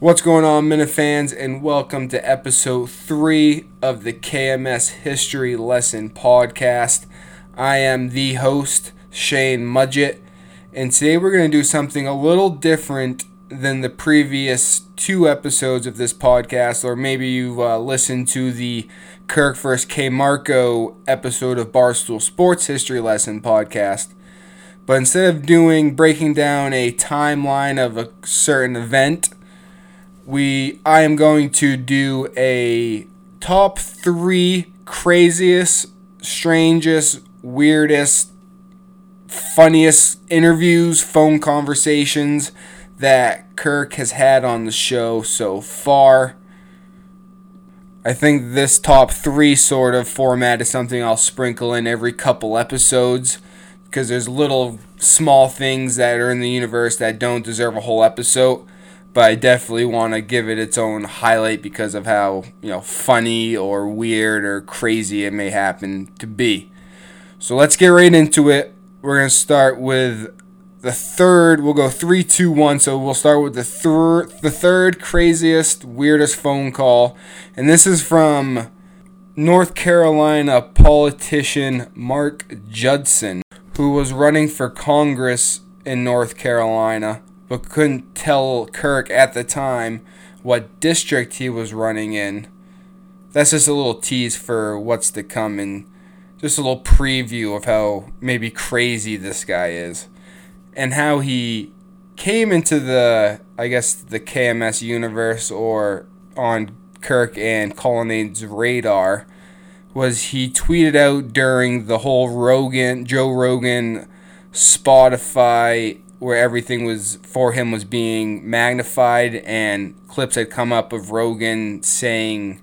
What's going on, Minifans, and welcome to episode three of the KMS History Lesson Podcast. I am the host, Shane Mudgett, and today we're going to do something a little different than the previous two episodes of this podcast, or maybe you've uh, listened to the Kirk vs. KMarko episode of Barstool Sports History Lesson Podcast. But instead of doing breaking down a timeline of a certain event, we I am going to do a top three craziest, strangest, weirdest, funniest interviews, phone conversations that Kirk has had on the show so far. I think this top three sort of format is something I'll sprinkle in every couple episodes because there's little small things that are in the universe that don't deserve a whole episode but I definitely want to give it its own highlight because of how you know funny or weird or crazy it may happen to be. So let's get right into it. We're gonna start with the third. We'll go three, two, one. So we'll start with the third, the third craziest, weirdest phone call, and this is from North Carolina politician Mark Judson, who was running for Congress in North Carolina but couldn't tell Kirk at the time what district he was running in. That's just a little tease for what's to come and just a little preview of how maybe crazy this guy is and how he came into the I guess the KMS universe or on Kirk and Colonnade's radar was he tweeted out during the whole Rogan Joe Rogan Spotify where everything was for him was being magnified and clips had come up of Rogan saying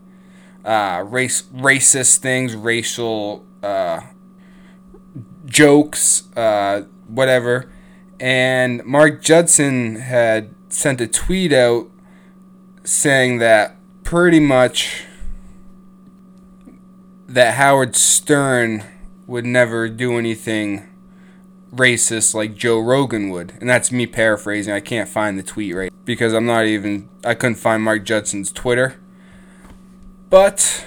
uh, race racist things, racial uh, jokes, uh, whatever. And Mark Judson had sent a tweet out saying that pretty much that Howard Stern would never do anything racist like Joe Rogan would. And that's me paraphrasing. I can't find the tweet right because I'm not even I couldn't find Mark Judson's Twitter. But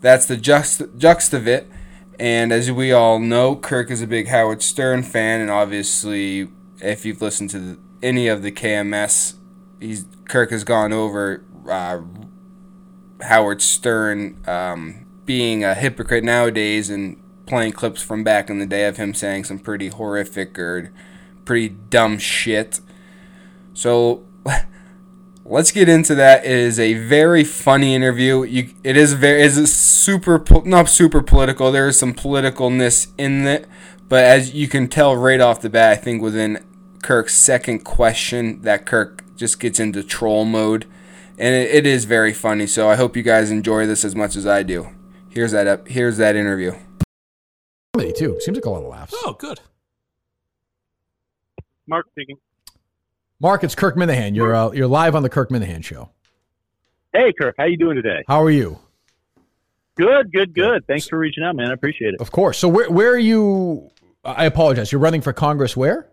that's the juxt juxt of it. And as we all know, Kirk is a big Howard Stern fan, and obviously, if you've listened to the, any of the KMS, he's Kirk has gone over uh, Howard Stern um, being a hypocrite nowadays and playing clips from back in the day of him saying some pretty horrific or pretty dumb shit. So let's get into that. It is a very funny interview. You, it is very, it is super, not super political. There is some politicalness in it, but as you can tell right off the bat, I think within Kirk's second question, that Kirk just gets into troll mode, and it, it is very funny. So I hope you guys enjoy this as much as I do. Here's that up. Here's that interview comedy too. Seems like a lot of laughs. Oh, good. Mark speaking. Mark, it's Kirk Minihane. You're uh, you're live on the Kirk Minihane show. Hey, Kirk. How you doing today? How are you? Good, good, good. Thanks for reaching out, man. I appreciate it. Of course. So where where are you? I apologize. You're running for Congress where?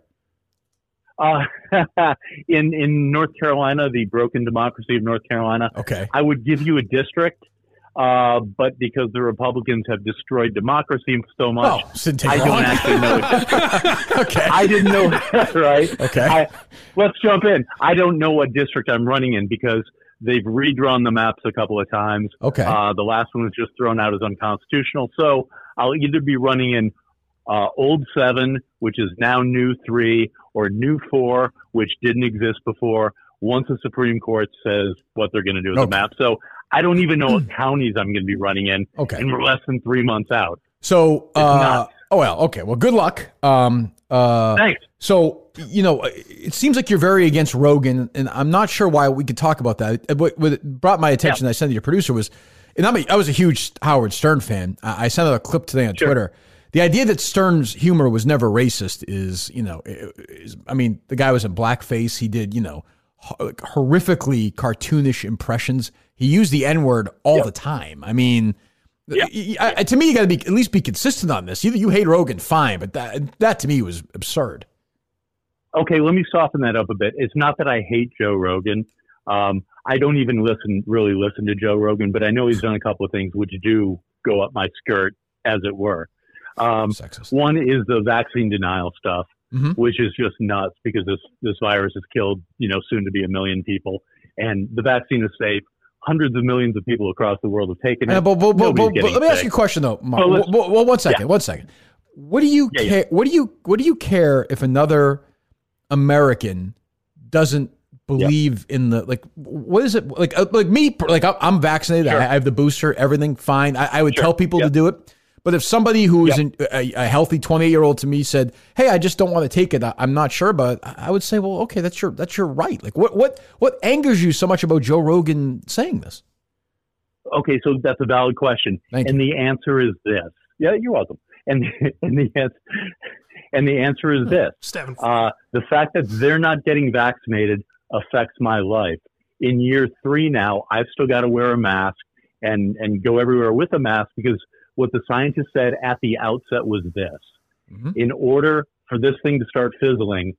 Uh, in in North Carolina, the broken democracy of North Carolina. Okay. I would give you a district, uh, but because the Republicans have destroyed democracy so much, oh, I don't actually know. okay. I didn't know that, right. Okay. I, let's jump in. I don't know what district I'm running in because they've redrawn the maps a couple of times. Okay. Uh, the last one was just thrown out as unconstitutional. So I'll either be running in uh, old seven, which is now new three, or new four, which didn't exist before. Once the Supreme Court says what they're going to do with Okay. the map, so I don't even know what counties I'm going to be running in, Okay. and we're less than three months out. So, uh, oh well, okay. Well, good luck. Um, uh, Thanks. so you know, it seems like you're very against Rogan, and I'm not sure why we could talk about that. What, what brought my attention, I sent to your producer was, and I'm a, I was a huge Howard Stern fan. I I sent out a clip today on Sure. Twitter. The idea that Stern's humor was never racist is, you know, is, I mean, the guy was in blackface. He did, you know, horrifically cartoonish impressions. He used the N word all the time. I mean, I- I- to me, you got to be at least be consistent on this. Either you hate Rogan, fine, but that that to me was absurd. Okay, let me soften that up a bit. It's not that I hate Joe Rogan. Um, I don't even listen, really listen to Joe Rogan, but I know he's done a couple of things which do go up my skirt, as it were. Um, Sexist. one is the vaccine denial stuff, Mhm. which is just nuts because this this virus has killed, you know, soon to be a million people, and the vaccine is safe. Hundreds of millions of people across the world have taken it. Yeah, but, but, but, Nobody's but- let me ask you a question though, Mark. Well, Well, well, one second, one second. What do you Yeah, yeah. care? What do you what do you care if another American doesn't believe in the like? What is it like? uh, Like me, like I'm- vaccinated. Sure. I, I have the booster. Everything fine. I, I would Sure. tell people to do it. But if somebody who is in, a, a healthy 28 year old to me said, "Hey, I just don't want to take it. I, I'm not sure," but I I would say, "Well, okay, that's your that's your right." Like, what what what angers you so much about Joe Rogan saying this? Okay, so that's a valid question, Thank and the answer is this. Yeah, you're welcome. And and the answer and the answer is this. Uh, the fact that they're not getting vaccinated affects my life. In year three now, I've still got to wear a mask and, and go everywhere with a mask because what the scientists said at the outset was this. Mhm. In order for this thing to start fizzling,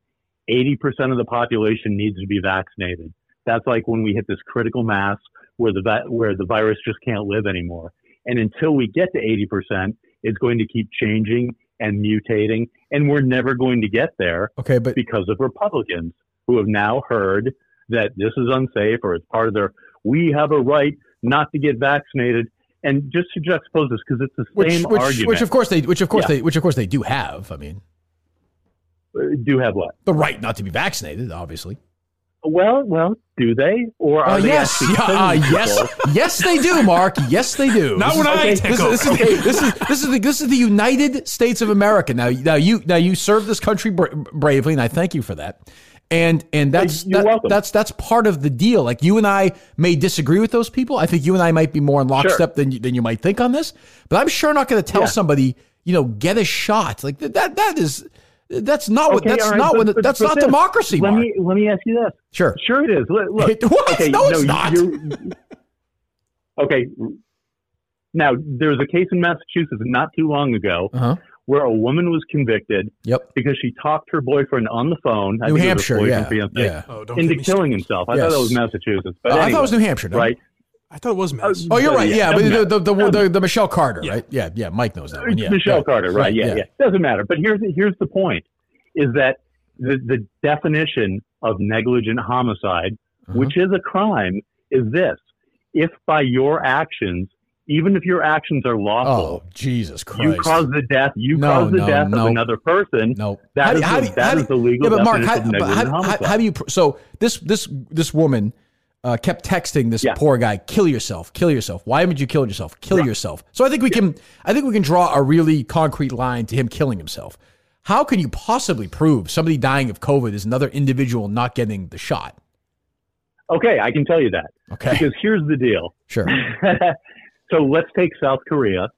80% of the population needs to be vaccinated. That's like when we hit this critical mass where the, va- where the virus just can't live anymore. And until we get to 80%, it's going to keep changing and mutating. And we're never going to get there Okay, but because of Republicans who have now heard that this is unsafe or it's part of their, we have a right not to get vaccinated. And just to juxtapose this, because it's the which, same which, argument. which of course they, which of course Yeah. they, which of course they do have. I mean, Uh, do have what? the right not to be vaccinated, obviously. Well, well, do they? Or are Uh, they yes, yeah, uh, yes, yes, they do, Mark. Yes, they do. Not This when is- I okay, This is, this, is, this is this is the this is the United States of America. Now, now you now you serve this country bra- bravely, and I thank you for that. And and that's that- that's that's part of the deal. Like you and I may disagree with those people. I think you and I might be more in lockstep than you, than you might think on this. But I'm sure not going to tell Yeah. somebody, you know, get a shot. Like that that, that is that's not what that's right, not but- what but- that's but not this- democracy. Let Mark. me let me ask you this. sure. Sure, it is. Look, look. What? Okay, No, it's you- not. Okay. Now there was a case in Massachusetts not too long ago Uh huh. Where a woman was convicted Yep. because she talked her boyfriend on the phone. I New think Hampshire. Yeah. fiancé, Yeah. Oh, Into get me killing started. himself. I Yes. thought that was Massachusetts, but Uh, I thought it was New Hampshire. No? right? I thought it was Mass. Oh, you're right. yeah, Yeah, but the, the, the, the, the Michelle Carter, Yeah. right? Yeah, yeah. Mike knows that one. Yeah, Michelle yeah. Carter, right? Right, yeah, yeah. yeah, Doesn't matter. But here's here's the point: is that the the definition of negligent homicide, Uh-huh. which is a crime, is this: if by your actions, even if your actions are lawful. Oh, Jesus Christ! you cause the death, you No, cause the no, death no. of another person. no. That How do- is how do- that how do- is legal yeah, but Mark, how, but how, how, how do you? So this this this woman uh, kept texting this Yeah. poor guy, "Kill yourself, kill yourself. Why haven't you killed yourself? Kill Right. yourself." So I think we can. I think we can draw a really concrete line to him killing himself. How can you possibly prove somebody dying of COVID is another individual not getting the shot? Okay, I can tell you that Okay, because here's the deal. sure. so let's take South Korea,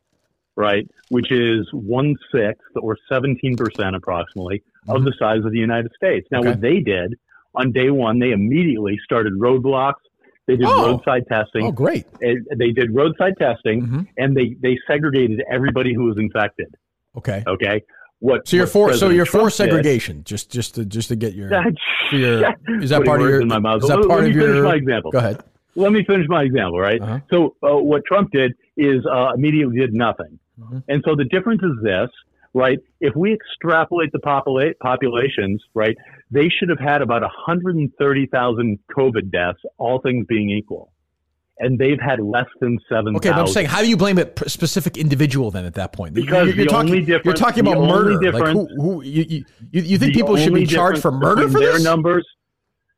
right, which is one sixth or 17% approximately of the size of the United States. Now, Mm-hmm. Okay. what they did on day one, they immediately started roadblocks. They did Oh. roadside testing. Oh, great. They did roadside testing, Mhm. and they, they segregated everybody who was infected. Okay. Okay, what? So you're for so you're for Trump did- segregation, just just to just to get your your is that part of your in my mouth. is that part let of your my example. Go ahead. Let me finish my example, right? Uh-huh. So uh, what Trump did is uh, immediately did nothing. Mhm. And so the difference is this, right? If we extrapolate the popula- populations, right, they should have had about 130,000 COVID deaths, all things being equal. And they've had less than 7,000. Okay, but I'm saying, how do you blame a specific individual then at that point? Because you're, you're talking, you're talking about murder. Like who, who you, you, you think people should be charged for murder for their this? numbers.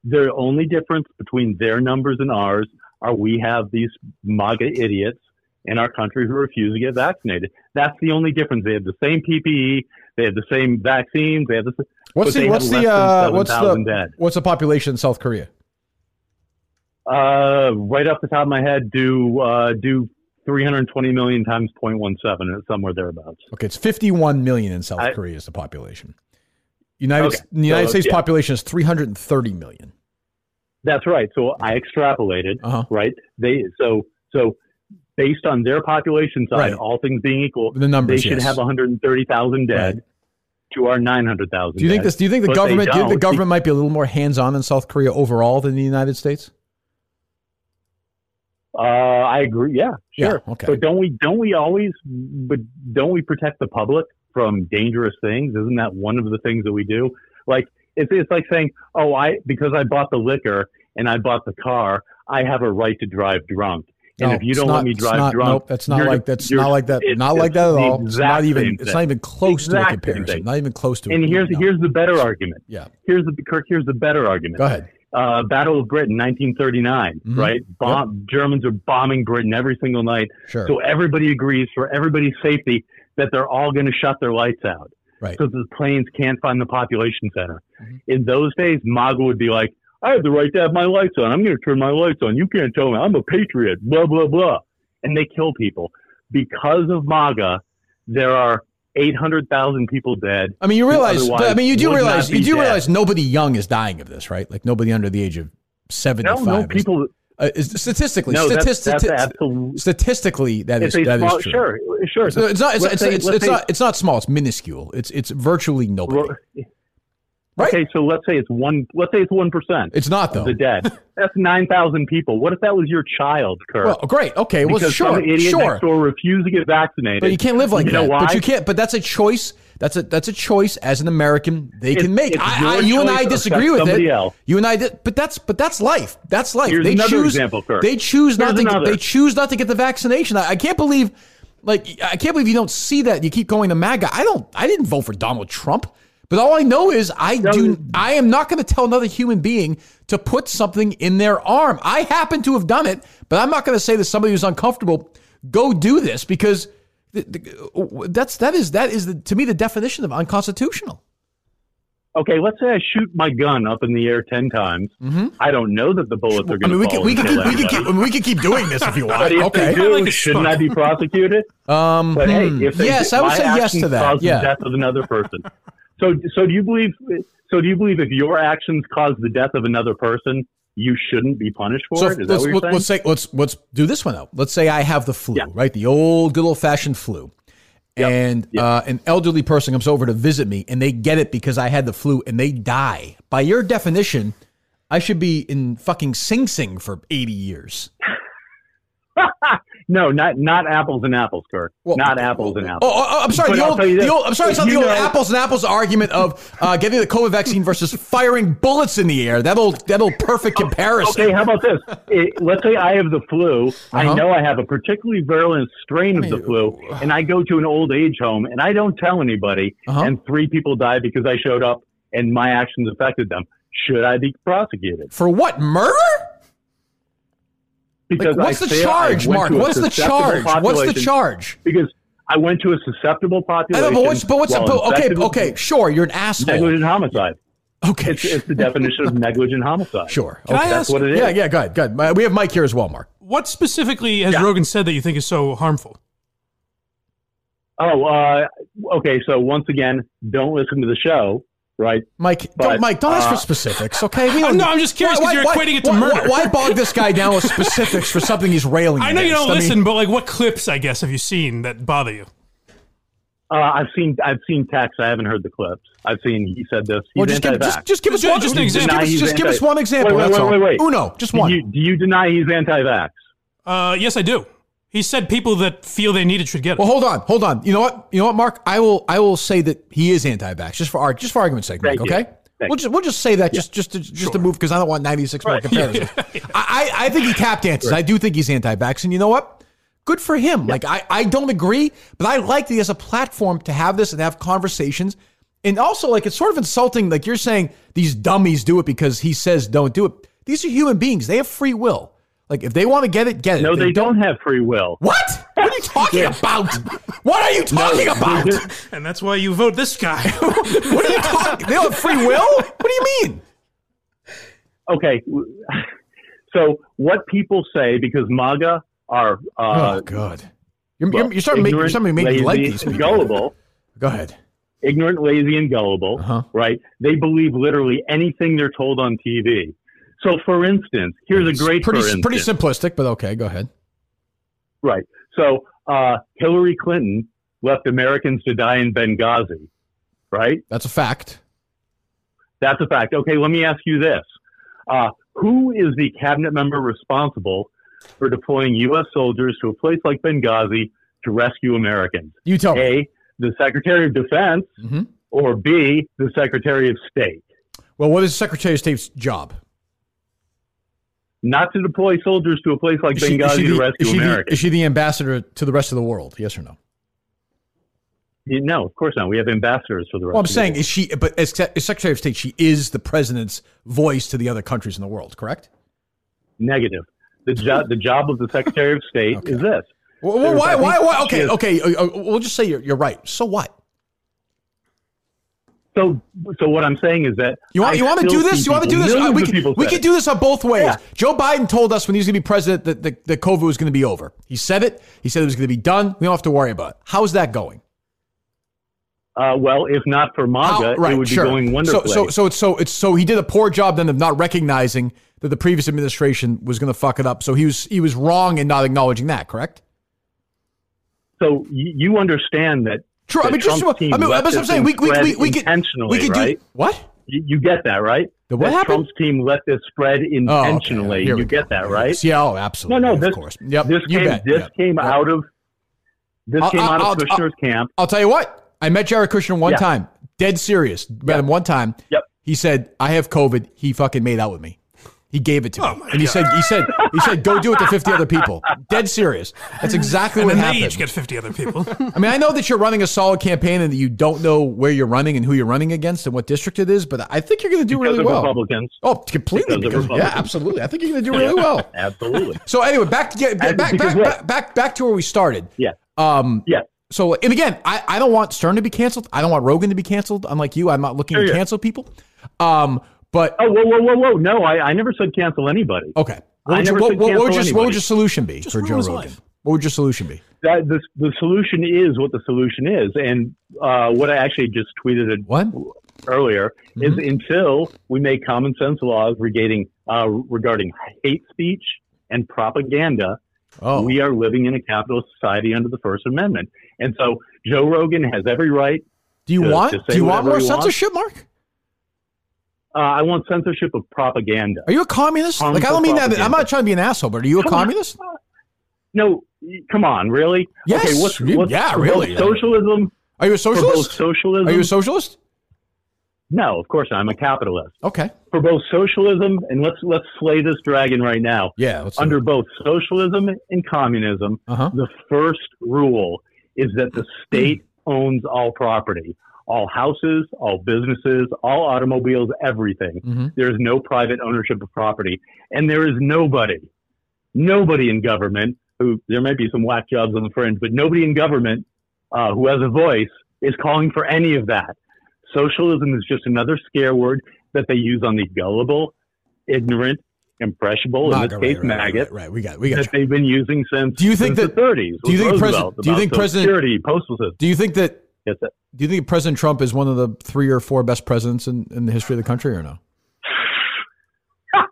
The only difference between their numbers and ours are we have these MAGA idiots in our country who refuse to get vaccinated. That's the only difference. They have the same PPE, they have the same vaccines, they have the What's the what's the uh, what's the dead. what's the population in South Korea? Uh, right off the top of my head, do uh, do 320 million times 0.17, it's somewhere thereabouts. Okay, it's 51 million in South I- Korea is the population. United Okay, the United so, States yeah. population is 330 million. That's right. So I extrapolated, Uh-huh. right? They so so based on their population side, Right. all things being equal, The numbers, they should yes. have 130,000 dead Right. to our 900,000. Do you think dead. this? Do you think the But government? Do you think the government might be a little more hands-on in South Korea overall than the United States? Uh, I agree. Yeah, sure. Yeah, okay. But don't we don't we always but don't we protect the public from dangerous things? Isn't that one of the things that we do? Like it's it's like saying, oh, I because I bought the liquor and I bought the car, I have a right to drive drunk. And No, if you don't not- let me drive not- drunk, nope, that's not like that's not like that. it's- not like that at all. It's not even. It's not even close to a comparison. Not even close to. And here's No. here's the better argument. yeah. Here's the Kirk. Here's the better argument. Go ahead. uh, Battle of Britain, 1939, Mhm. right? Bomb, Germans are bombing Britain every single night. Sure. So everybody agrees for everybody's safety that they're all going to shut their lights out. Right. So the planes can't find the population center. Mhm. In those days, MAGA would be like, I have the right to have my lights on. I'm going to turn my lights on. You can't tell me. I'm a patriot, blah, blah, blah. And they kill people. Because of MAGA, there are 800,000 people dead. I mean, you realize. I mean, you do realize. You do dead. realize nobody young is dying of this, right? Like nobody under the age of No, seventy-five. no, is- people. Uh, statistically, No, that's, that's stati- statistically, that is that is true. sure, sure. So it's not. It's, it's, say- it's, it's say- not. It's not small. It's minuscule. It's it's virtually nobody. Right. Okay, so let's say it's one. Let's say it's one percent It's not though. the dead. That's nine thousand people. What if that was your child, Kurt? Well, great. Okay. Well, because sure. some idiot Sure. next door refused to get vaccinated. But you can't live like you that. Know why? But you can't. But that's a choice. That's a that's a choice as an American they It's- can make. I, I, you and I disagree with it. else. You and I did. But that's but that's life. That's life. Here's they choose. example, Kurt. They choose not Here's to. Get, they choose not to get the vaccination. I, I can't believe. Like I can't believe you don't see that. You keep going to MAGA. I don't. I didn't vote for Donald Trump. But all I know is I do. I am not going to tell another human being to put something in their arm. I happen to have done it, but I'm not going to say that somebody who's uncomfortable go do this because th- th- that's that is that is the, to me the definition of unconstitutional. Okay, let's say I shoot my gun up in the air ten times. I don't know that the bullets are going mean, to we fall. can we can keep, we can keep I mean, we can keep doing this if you want. But if Okay. they do, like shouldn't. I be prosecuted? Um, But hmm. hey, if they yes, do, I would my say yes actions to that. cause Yeah. the death of another person. So, so do you believe? So, do you believe if your actions cause the death of another person, you shouldn't be punished for So it? Is let's, what you're saying? let's say let's let's do this one out. Let's say I have the flu, Yeah. right? The old good old fashioned flu. And Yep. Uh, an elderly person comes over to visit me, and they get it because I had the flu, and they die. By your definition, I should be in fucking Sing Sing for eighty years. no, not not apples and apples, Kirk. Well, not apples and Oh, apples. oh, oh, I'm sorry. The old, tell you this. the old, I'm sorry. It's not the old know- apples and apples argument of uh, getting the COVID vaccine versus firing bullets in the air. That old, that old perfect comparison. Okay, how about this? It, let's say I have the flu. Uh-huh. I know I have a particularly virulent strain of the flu, and I go to an old age home and I don't tell anybody, Uh-huh. and three people die because I showed up and my actions affected them. Should I be prosecuted? For what murder? Because Like, what's I the fail- charge, went Mark? What's the charge? What's the charge? Because I went to a susceptible population. know, but what's but what's while but, okay okay sure you're an asshole. Negligent homicide. Okay, It's, it's the definition of negligent homicide. sure. Can I okay. That's what it is. Yeah, yeah. Go ahead. Go ahead. Uh, We have Mike here as well, Mark. What specifically has Yeah. Rogan said that you think is so harmful? Oh, uh, okay. So once again, don't listen to the show, right? Mike, don't, Mike, don't ask uh, for specifics, okay? We don't- no, I'm just curious 'cause you're equating it to why, murder. Why, why bog this guy down with specifics for something he's railing I know you against? don't mean, listen, but like, what clips, I guess, have you seen that bother you? Uh, I've seen I've seen texts. I haven't heard the clips. I've seen he said this. Well, just, give, just, just give us Just- one. just an Just, example. give us, just give us one example. Wait, wait, that's wait, all. wait, wait. Uno, just do one. you, do you deny he's anti-vax? Uh, yes, I do. He said people that feel they need it should get it. Well, hold on, hold on. You know what? You know what, Mark? I will, I will say that he is anti-vax, just for arg- just for argument's sake, Mike. Thank you. Okay. Thank We'll just we'll just say that just just to, just to move because I don't want ninety six more Right. comparisons. I, I I think he tap dances. I do think he's anti-vax, and you know what? Good for him. Like I I don't agree, but I like that he has a platform to have this and have conversations. And also, like it's sort of insulting. Like you're saying these dummies do it because he says don't do it. These are human beings. They have free will. Like if they want to get it, get it. No, If they don't have free will. What? What are you talking about? What are you talking about? and that's why you vote this guy. What are you talking? They don't have free will? What do you mean? Okay. So what people say because MAGA are uh, oh God! You're, well, you're, you're starting to make you're ignorant, starting to make me lazy, like these people. gullible. Go ahead. ignorant, lazy, and gullible, Uh-huh. right? They believe literally anything they're told on TV. So, for instance, here's a great pretty pretty simplistic, but okay. Go ahead. Right. So, uh, Hillary Clinton left Americans to die in Benghazi, right? That's a fact. That's a fact. Okay, let me ask you this. Uh, who is the cabinet member responsible for deploying U.S. soldiers to a place like Benghazi to rescue Americans? You tell me. A, the Secretary of Defense, Mhm. or B, the Secretary of State? Well, what is the Secretary of State's job? Not to deploy soldiers to a place like Is Benghazi she to the, rescue is she the- Americans. is she the ambassador to the rest of the world? Yes or no? no, of course not. We have ambassadors for the rest Well, I'm of the saying is she, but as, as Secretary of State, she is the president's voice to the other countries in the world. Correct? Negative. The, jo- the job of the Secretary of State Okay. is this. Well, why? Why? Why? she Okay, has- okay. uh, uh, we'll just say you're, you're right. So what? So, so what I'm saying is that You want I you want to do this? You want to do this? Uh, we can, we it. do this on both ways. Yeah. Joe Biden told us when he was going to be president that the, the COVID was going to be over. He said it. He said it was going to be done. We don't have to worry about it. How's that going? Uh, well, if not for MAGA, How- it would sure. be going So, wonderfully. so, so it's so it's so he did a poor job then of not recognizing that the previous administration was going to fuck it up. So he was he was wrong in not acknowledging that. Correct? So you understand that. True. I mean, just Trump's team I mean, that's what I'm this saying. We we, we, we could intentionally, we could right? do what? You, you get that, right? The what that happened? Trump's team let this spread Oh, okay. intentionally. You go. get that, right? Yeah. Oh, absolutely. No, no, Of course. Yep. This you came. bet. This Yep. came Yep. out of. This I'll- came out I'll- of I'll- Kushner's camp. I'll tell you what. I met Jared Kushner one Yeah. time, dead serious. Met him one time. Yep. He said, "I have COVID." He fucking made out with me. He gave it to Oh me, my and he God. said, "He said, he said, go do it to fifty other people." Dead serious. That's exactly And what then they happened. each get 50 other people. I mean, I know that you're running a solid campaign and that you don't know where you're running and who you're running against and what district it is, but I think you're going to do Because really of well. Republicans. Oh, completely. Because of Because, yeah, absolutely. I think you're going to do really well. Absolutely. So anyway, back to get back back back, back back back to where we started. Yeah. Um, Yeah. so, and again, I, I don't want Stern to be canceled. I don't want Rogan to be canceled. Unlike you, I'm not looking Sure, to yeah. cancel people. Um, but Oh, whoa, whoa, whoa, whoa! No, I, I never said cancel anybody. okay, what I would, your, never what, said what, what would cancel your, what would your solution be for Joe Rogan? life. What would your solution be? That the the solution is what the solution is, and uh, what I actually just tweeted it What? earlier Mhm. is until we make common sense laws regarding uh, regarding hate speech and propaganda, Oh, we are living in a capitalist society under the First Amendment. And so Joe Rogan has every right. do you to- want to do you want more he wants. censorship, Mark? Uh, I want censorship of propaganda. Are you a communist? Harmful like I don't mean that. I'm not trying to be an asshole, but are you a Come on. communist? No, come on, really? Yes, Okay, what's, what's yeah, really. Socialism Are you a for both socialist? socialism. Are you a socialist? no, of course not. I'm a capitalist. Okay. For both socialism and let's let's slay this dragon right now. Yeah. Let's Under both socialism and communism, Uh huh. the first rule is that the state owns all property, all houses, all businesses, all automobiles, everything. hmm There is no private ownership of property, and there is nobody, nobody in government who there might be some whack jobs on the fringe, but nobody in government uh, who has a voice is calling for any of that. Socialism is just another scare word that they use on the gullible, ignorant, impressionable, in this case, right, maggot, Right, right. We got. We got. that they've been using since, Do you think that- the 30s. do you think President- do you think President- security, postal system? Do you think that? Yes, sir. Do you think President Trump is one of the three or four best presidents in, in the history of the country, or no?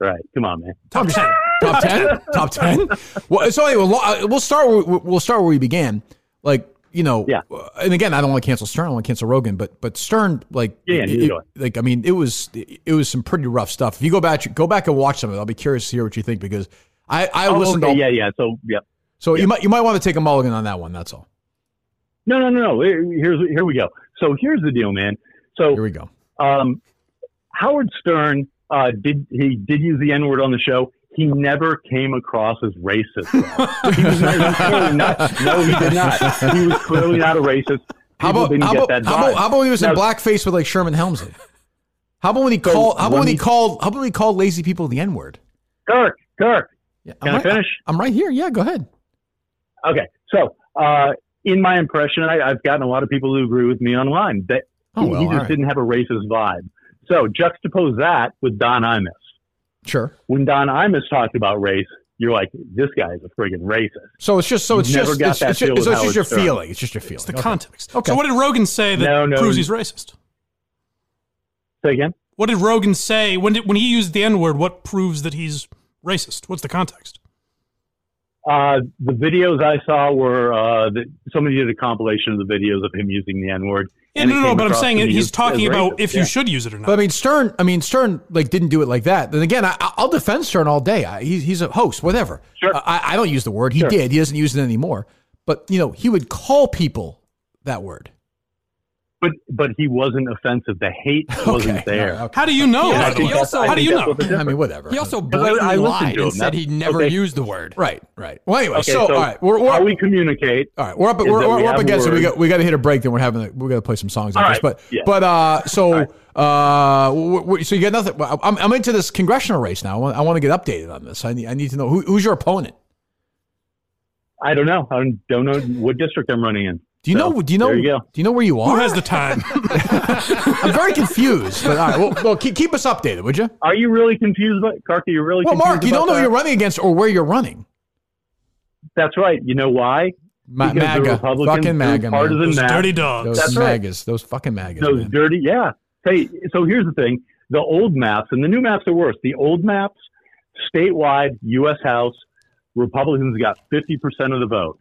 right. Come on, man. Top 10. Top ten? Top ten? Well, so anyway, we'll, uh, start. Where, we'll start where we began. Like you know. Yeah. uh, And again, I don't want to cancel Stern. I want to cancel Rogan. But but Stern, like, Yeah, it- like I mean, it was it was some pretty rough stuff. If you go back, go back and watch some of it. I'll be curious to hear what you think because I I Oh, listened. okay, to, yeah, yeah. So, yeah. So yeah. you might you might want to take a mulligan on that one. That's all. No, no, no, no. Here- Here's here we go. So here's the deal, man. So Here we go. um, Howard Stern uh, did he did use the N word on the show. He never came across as racist. he was not, he was clearly not. No, he did not. He was clearly not a racist. How about didn't how get about, that how about how about when he was in blackface with like Sherman Hemsley? How about when he So called? How about when when he he- called? How about when he called lazy people the N word? Kirk, Kirk. Yeah, Can I'm I right, finish? I'm right here. Yeah, go ahead. Okay. So uh, in my impression, I, I've gotten a lot of people who agree with me online that Oh, he, well, he just right. didn't have a racist vibe. So juxtapose that with Don Imus. Sure. When Don Imus talked about race, you're like, this guy is a friggin' racist. So it's just so it's Never just got it's, that it's, just, feel with so it's just your Stern. feeling. It's just your feeling. It's the Okay. context. Okay. So what did Rogan say that No, no. proves he's racist? Say again? What did Rogan say when did, when he used the N word? What proves that he's racist? What's the context? Uh, the videos I saw were uh, that somebody did a compilation of the videos of him using the N word. Yeah, no, no, no, but I'm saying he's talking about racist. if Yeah. you should use it or not. But I mean, Stern. I mean, Stern like didn't do it like that. Then again, I, I'll defend Stern all day. I, he's he's a host, whatever. Sure. I, I don't use the word. He Sure. did. He doesn't use it anymore. But you know, he would call people that word. But but he wasn't offensive. The hate wasn't Okay. there. Right, okay. How do you know? Yeah, by but the he also- How do you know? I mean, whatever. He also Because I- I blatantly lied and said he never Okay. used the word. right, right. Well, anyway, so, so all right, we're, we're how we communicate. All right, we're up. We're, we're we up against it. We got we got to hit a break. Then we're having a, we got to play some songs. All right, But yeah. but uh, so uh, w- w- so you got nothing. I'm, I'm into this congressional race now. I want, I want to get updated on this. I need I need to know who, who's your opponent. I don't know. I don't know what district I'm running in. Do you So, know? Do you know? you. Do you know where you are? Who has the time? I'm very confused. But all right, well, well keep, keep us updated, would you? Are you really confused about Karki? You're really Well, confused Mark, you about don't know who you're running against or where you're running. That's right. You know why? Ma- Because the Republicans fucking threw MAGA, man. partisan Those maps. dirty dogs. Those That's right. Those fucking MAGAs. Those man. dirty, yeah. Hey, so here's the thing: the old maps and the new maps are worse. The old maps, statewide, U.S. House, Republicans got 50% of the vote.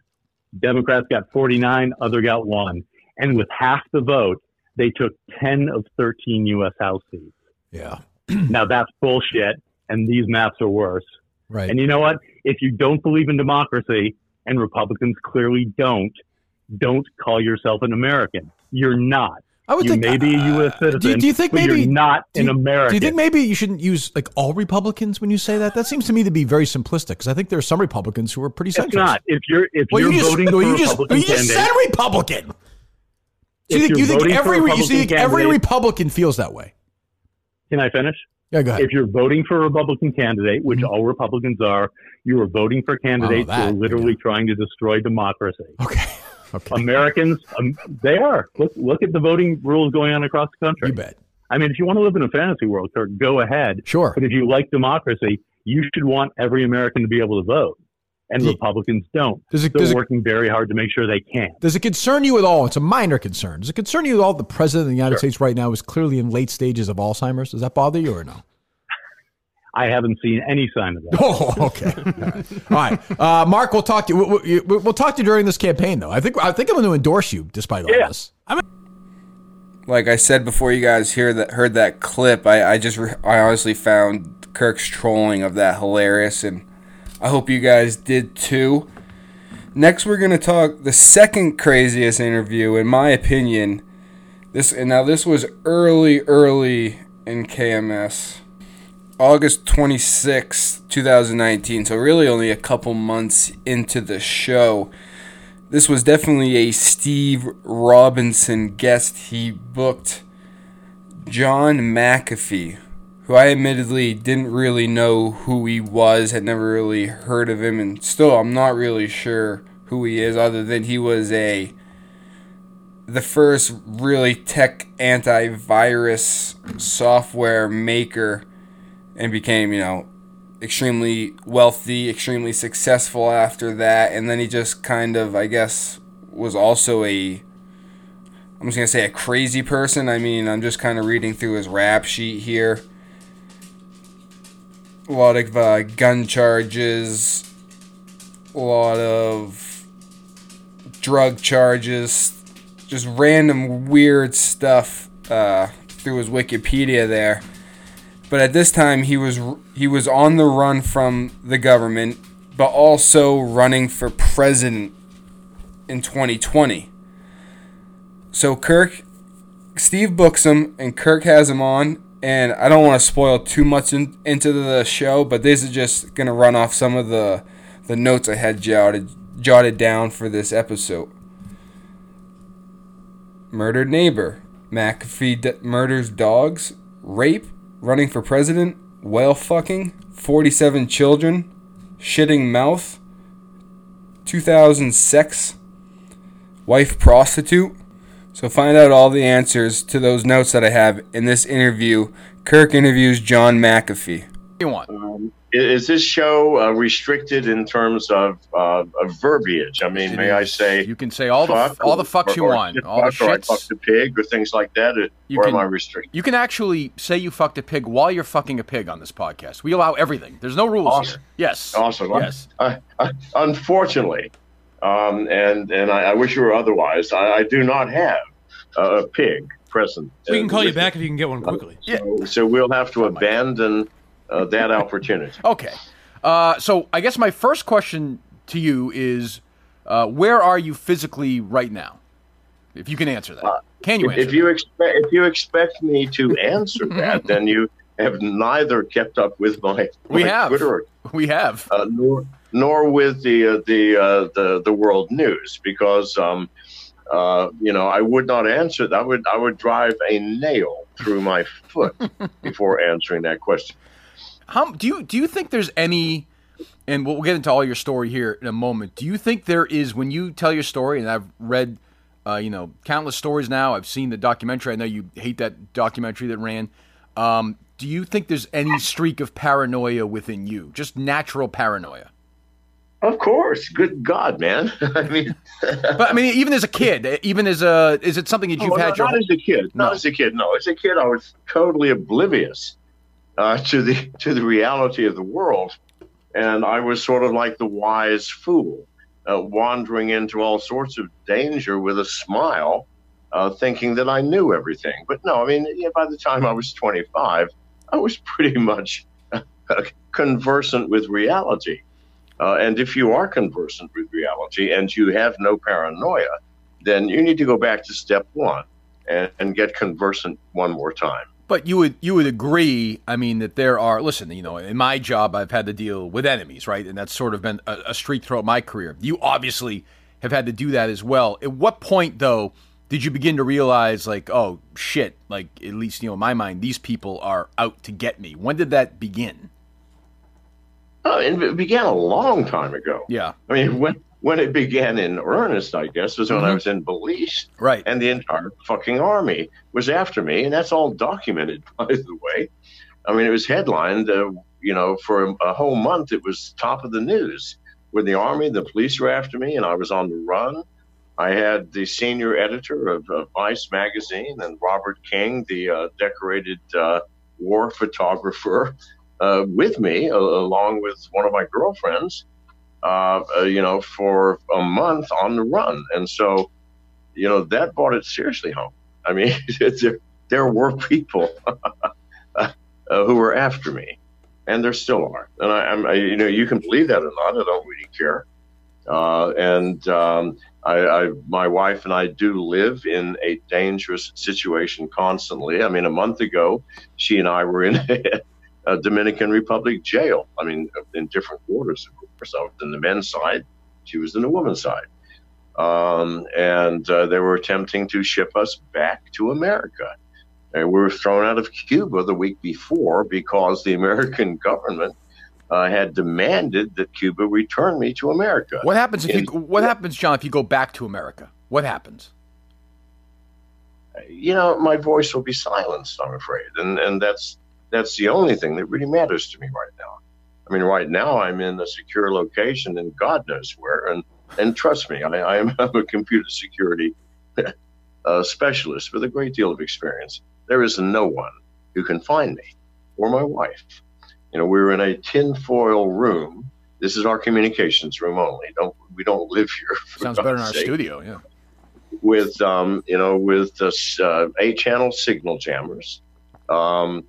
Democrats got 49, other got one. And with half the vote, they took 10 of 13 U.S. House seats. Yeah, now that's bullshit, and these maps are worse. right. And you know what? If you don't believe in democracy, and Republicans clearly don't, don't call yourself an American. You're not. I would you think. may be a U.S. uh, citizen, do you- do you think maybe- you're not do an you- American? Do you think maybe you shouldn't use like all Republicans when you say that? That seems to me to be very simplistic because I think there are some Republicans who are pretty it's centrist. not? If you're if Well, you're you just, voting for you a just, Republican you just said Republican. So you think, you think voting for a every you Republican think every Republican feels that way? can I finish? Yeah, go ahead. If you're voting for a Republican candidate, which Mhm. all Republicans are, you are voting for candidates that, who are literally trying to destroy democracy. Okay, okay, Americans, um, they are. Look, look at the voting rules going on across the country. you bet. I mean, if you want to live in a fantasy world, Kirk, go ahead. Sure. But if you like democracy, you should want every American to be able to vote. And Yeah. Republicans don't. Does it, They're does, it, working very hard to make sure they can. does it concern you at all? It's a minor concern. Does it concern you at all? The president of the United Sure. States right now is clearly in late stages of Alzheimer's. Does that bother you or no? I haven't seen any sign of that. Oh, okay. All right. All right. Uh, Mark, we'll talk to you. We'll, we'll, we'll talk to you during this campaign, though. I think I think I'm going to endorse you despite all Yeah. this. like I said before, you guys hear that heard that clip. I, I just re- I honestly found Kirk's trolling of that hilarious, and I hope you guys did too. Next, we're gonna talk the second craziest interview, in my opinion. This and now this was early, early in KMS, August twenty sixth, two thousand nineteen. So really, only a couple months into the show this was definitely a Steve Robinson guest. He booked John McAfee, who I admittedly didn't really know who he was, had never really heard of him, and still I'm not really sure who he is, other than he was a the first really tech antivirus software maker and became, you know, extremely wealthy, extremely successful after that, and then he just kind of, I guess, was also a. I'm just gonna say a crazy person. I mean, I'm just kind of reading through his rap sheet here. A lot of uh, gun charges, a lot of drug charges, just random weird stuff uh, through his Wikipedia there but at this time he was he was on the run from the government but also running for president in 2020 so kirk steve books him and kirk has him on and i don't want to spoil too much in, into the show but this is just to run off some of the the notes i had jotted jotted down for this episode. Murdered neighbor mcafee d- murders dogs rape running for president, whale fucking, 47 children, shitting mouth, 2000 sex, wife prostitute. So find out all the answers to those notes that I have in this interview. Kirk interviews John McAfee. you want? Um, is this show uh, restricted in terms of, uh, of verbiage? I mean, It may I say you can say all the fuck all the or- fucks you or want, shit all the fuck, or I shits. fucked a pig or things like that, or, You or can- am I restricted? You can actually say you fucked a pig while you're fucking a pig on this podcast. We allow everything. There's no rules Awesome. here. Yes. Awesome. Yes. I, I, unfortunately, um, and and I, I wish you were otherwise. I, I do not have a pig present. We can uh, call you back if you can get one quickly. So, so we'll have to abandon uh, that opportunity. Okay. Uh, so I guess my first question to you is, uh, where are you physically right now? If you can answer that, can you If, answer? if you expect if you expect me to answer that, then you have neither kept up with my, We my have. Twitter? We have. uh, nor nor with the uh, the, uh, the the world news because um, uh, you know I would not answer. That. I would I would drive a nail through my foot before answering that question. How do you do you think there's any? And we'll get into all your story here in a moment. Do you think there is when you tell your story? And I've read, uh, you know, countless stories now. I've seen the documentary. I know you hate that documentary that ran. Um, do you think there's any streak of paranoia within you? Just natural paranoia. Of course, good God, man! I mean, But I mean, even as a kid, even as a, is it something that you've Oh, had no, your not as a kid. No. Not as a kid. No, as a kid, I was totally oblivious uh, to the to the reality of the world, and I was sort of like the wise fool, uh, wandering into all sorts of danger with a smile, uh, thinking that I knew everything. But no, I mean, yeah, by the time I was 25, I was pretty much uh, conversant with reality. Uh, and if you are conversant with reality and you have no paranoia, then you need to go back to step one and, and get conversant one more time. But you would you would agree, I mean, that there are. Listen, you know, in my job, I've had to deal with enemies, right, and that's sort of been a, a streak throughout my career. You obviously have had to do that as well. At what point, though, did you begin to realize, like, oh shit, like at least you know, in my mind, these people are out to get me? When did that begin? Oh, it began a long time ago. Yeah, I mean, when when it began in earnest, I guess, was when I was in Belize, right. and the entire fucking army was after me, and that's all documented, by the way. I mean, it was headlined, uh, you know, for a, a whole month. It was top of the news. when the army, the police were after me, and I was on the run. I had the senior editor of, of Vice magazine and Robert King, the uh, decorated uh, war photographer, uh, with me, uh, along with one of my girlfriends. Uh, uh, you know, for a month on the run, and so, you know, that brought it seriously home. I mean, there, there were people uh, who were after me, and there still are. And I, I'm, I, you know, you can believe that or not. I don't really care. Uh, and um, I, I, my wife and I do live in a dangerous situation constantly. I mean, a month ago, she and I were in a Dominican Republic jail. I mean, in different quarters, of course. I was in the men's side, she was in the women's side. Um, and uh, they were attempting to ship us back to America. And we were thrown out of Cuba the week before because the American government uh, had demanded that Cuba return me to America. What happens if you? What happens, John, if you go back to America? What happens? you know, my voice will be silenced, I'm afraid. And and that's that's the only thing that really matters to me right now. I mean, right now I'm in a secure location and God knows where. And and trust me, I, am I'm a computer security uh, specialist with a great deal of experience. There is no one who can find me or my wife. You know, we were in a tinfoil room. This is our communications room only. Don't we don't live here. for Sounds better in our sake studio. Yeah. with um, you know with this uh, eight-channel signal jammers um,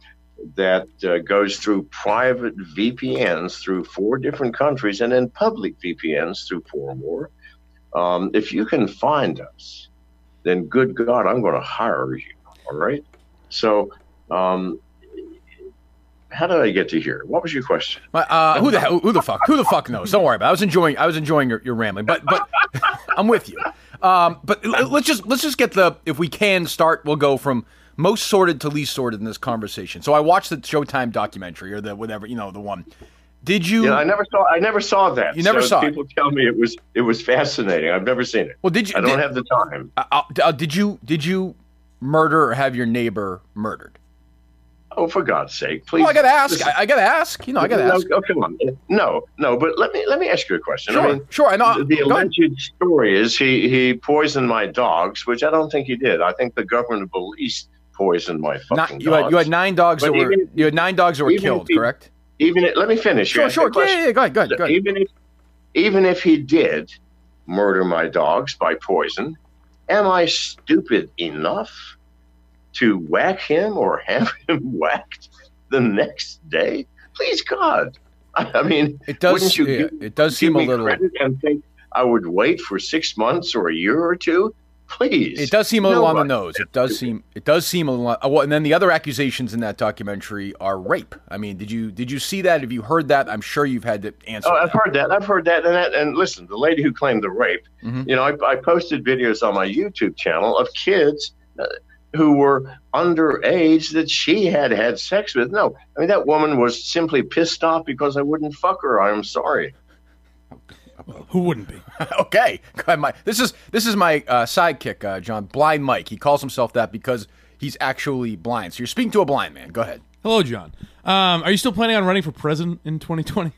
that uh, goes through private VPNs through four different countries and then public VPNs through four more. Um, if you can find us, then good God, I'm going to hire you. All right. So, um, how did I get to here? What was your question? Uh, who the hell, who the fuck who the fuck knows? Don't worry about. it. I was enjoying I was enjoying your, your rambling, but but I'm with you. Um, but let's just let's just get the if we can start. We'll go from most sorted to least sorted in this conversation. So I watched the Showtime documentary or the whatever you know the one. Did you? Yeah, I never saw. I never saw that. You never So saw it? People tell me it was it was fascinating. I've never seen it. well, did you? I don't did, have the time. uh, uh, did you did you murder or have your neighbor murdered? Oh, for God's sake, please. Well, I gotta ask. I, I gotta ask. You know, I gotta no, ask. Oh, come on. No, no, but let me let me ask you a question. Sure, I mean, sure. I know. the, the ahead. alleged story is he he poisoned my dogs, which I don't think he did. I think the government of Poisoned my fucking Not, you had dogs. you had nine dogs But that were you had nine dogs that were killed, he- correct? even if, let me finish. Sure, sure. Yeah, yeah, yeah. Go ahead, go ahead, go ahead. Even if even if he did murder my dogs by poison, am I stupid enough to whack him or have him whacked the next day? Please God. I, mean, It does. Yeah, give- it does seem a little. and think I would wait for six months or a year or two? Please. It does seem a little on the nose. It does seem. It does seem a little. uh, Well, and then the other accusations in that documentary are rape. I mean, did you did you see that? Have you heard that? I'm sure you've had to answer. Oh, I've that. heard that. I've heard that. And, that, and listen, the lady who claimed the rape, Mhm. you know, I, I posted videos on my YouTube channel of kids uh, who were underage that she had had sex with. No, I mean, that woman was simply pissed off because I wouldn't fuck her. I'm sorry. Who wouldn't be? okay. Go. This is this is my uh, sidekick, uh, John. Blind Mike. He calls himself that because he's actually blind. So you're speaking to a blind man. Go ahead. Hello, John. Um, are you still planning on running for president in 2020?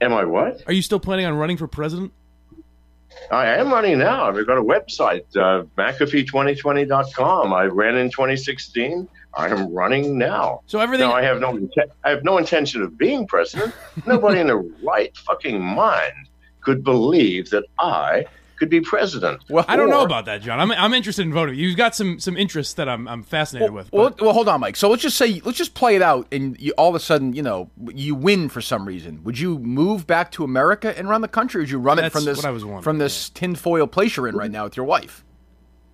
Am I what? Are you still planning on running for president? I am running now. I've got a website, uh, McAfee2020.com. I ran in 2016. I am running now. So everything. No, I have no. Inten- I have no intention of being president. Nobody in their right fucking mind could believe that I could be president. Well, I don't know about that, John. I'm, I'm interested in voting. You've got some some interests that I'm I'm fascinated with. Well, well, hold on, Mike. So let's just say, let's just play it out, and you, all of a sudden, you know, you win for some reason. Would you move back to America and run the country, or would you run it from this what I was from this tinfoil place you're in right now with your wife?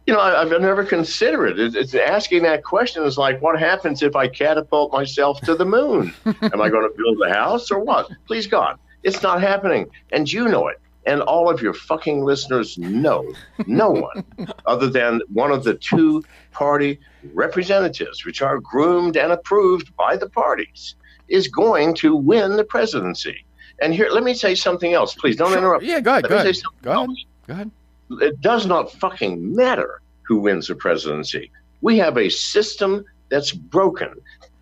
You know, I, I've never considered it. It's, it's asking that question is like, what happens if I catapult myself to the moon? Am I going to build a house or what? Please God, it's not happening, and you know it. And all of your fucking listeners know no one other than one of the two party representatives, which are groomed and approved by the parties, is going to win the presidency. And here, let me say something else. Please don't Sure. interrupt. Yeah, go ahead. Let Go ahead. Go ahead. Go ahead. It does not fucking matter who wins the presidency. We have a system that's broken.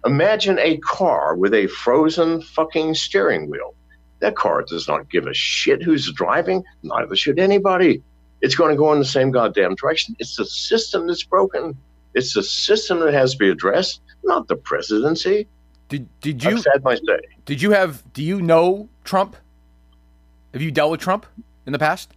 Imagine a car with a frozen fucking steering wheel. That car does not give a shit who's driving, neither should anybody. It's going to go in the same goddamn direction. It's the system that's broken. It's the system that has to be addressed, not the presidency. Did did you said my say. did you have do you know Trump? Have you dealt with Trump in the past?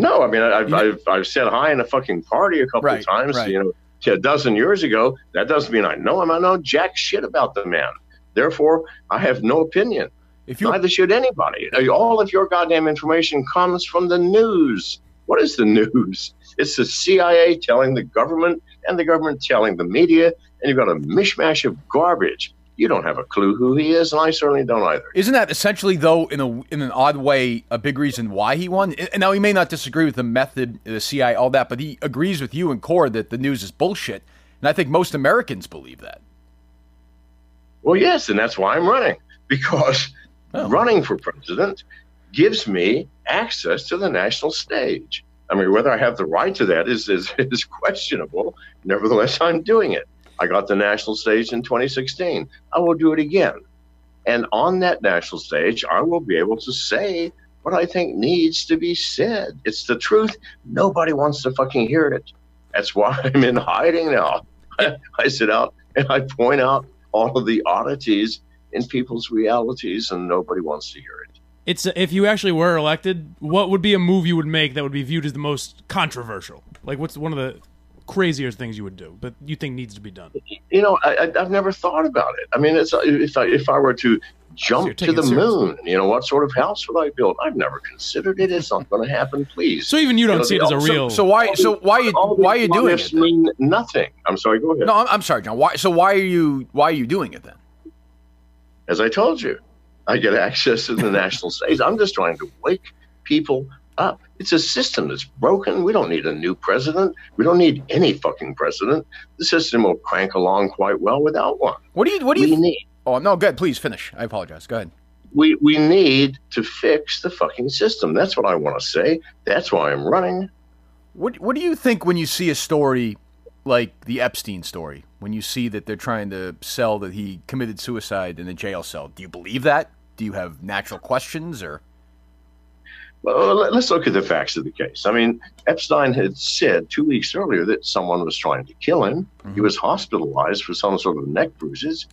No, I mean, I- I've, You I've, I've said hi in a fucking party a couple Right, of times, right. you know, a dozen years ago. That doesn't mean I know him. I know jack shit about the man. Therefore, I have no opinion. If you Neither should anybody. Uh, All of your goddamn information comes from the news. What is the news? It's the CIA telling the government and the government telling the media, and you've got a mishmash of garbage. You don't have a clue who he is, and I certainly don't either. Isn't that essentially, though, in a in an odd way, a big reason why he won? And now he may not disagree with the method, the CIA, all that, but he agrees with you and Core that the news is bullshit. And I think most Americans believe that. Well, yes, and that's why I'm running because Oh. running for president gives me access to the national stage. I mean, whether I have the right to that is, is, is questionable. Nevertheless, I'm doing it. I got the national stage in 2016. I will do it again. And on that national stage, I will be able to say what I think needs to be said. It's the truth. Nobody wants to fucking hear it. That's why I'm in hiding now. I, I sit out and I point out all of the oddities in people's realities, and nobody wants to hear it. It's if you actually were elected, what would be a move you would make that would be viewed as the most controversial? Like, what's one of the crazier things you would do, but you think needs to be done? You know, I, I, I've never thought about it. I mean, it's, if I if I were to you're jump to the moon, you know, what sort of house would I build? I've never considered it. It's not going to happen. Please. So even you don't know, see it the- as a real. So why? So why are you All why are these you doing it? then? mean nothing. I'm sorry. Go ahead. No, I'm, I'm sorry, John. Why? So why are you why are you doing it then? As I told you, I get access to the national stage. I'm just trying to wake people up. It's a system that's broken. We don't need a new president. We don't need any fucking president. The system will crank along quite well without one. What do you what do We you? need Oh no, good. Please finish. I apologize. Go ahead. we we need to fix the fucking system. That's what I want to say. That's why I'm running. What What do you think when you see a story like the Epstein story when you see that they're trying to sell that he committed suicide in a jail cell? Do you believe that? Do you have natural questions or? Let's look at the facts of the case. I mean, Epstein had said two weeks earlier that someone was trying to kill him. He was hospitalized for some sort of neck bruises.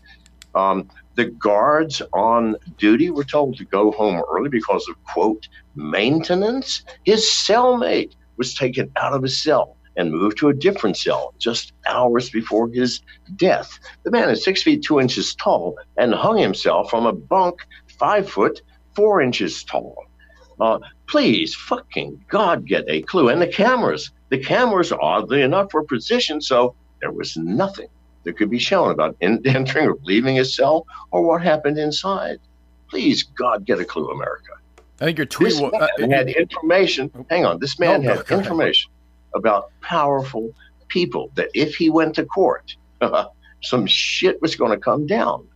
Um, the guards on duty were told to go home early because of, quote, maintenance. His cellmate was taken out of his cell and moved to a different cell just hours before his death. The man is six feet two inches tall and hung himself from a bunk five foot four inches tall. Uh, please, fucking God, get a clue. And the cameras, the cameras, oddly enough, were positioned so there was nothing that could be shown about in- entering or leaving his cell or what happened inside. Please, God, get a clue, America. I think your tweet. This man uh, had information. Hang on, this man No, no, had ahead. information about powerful people that if he went to court, some shit was going to come down.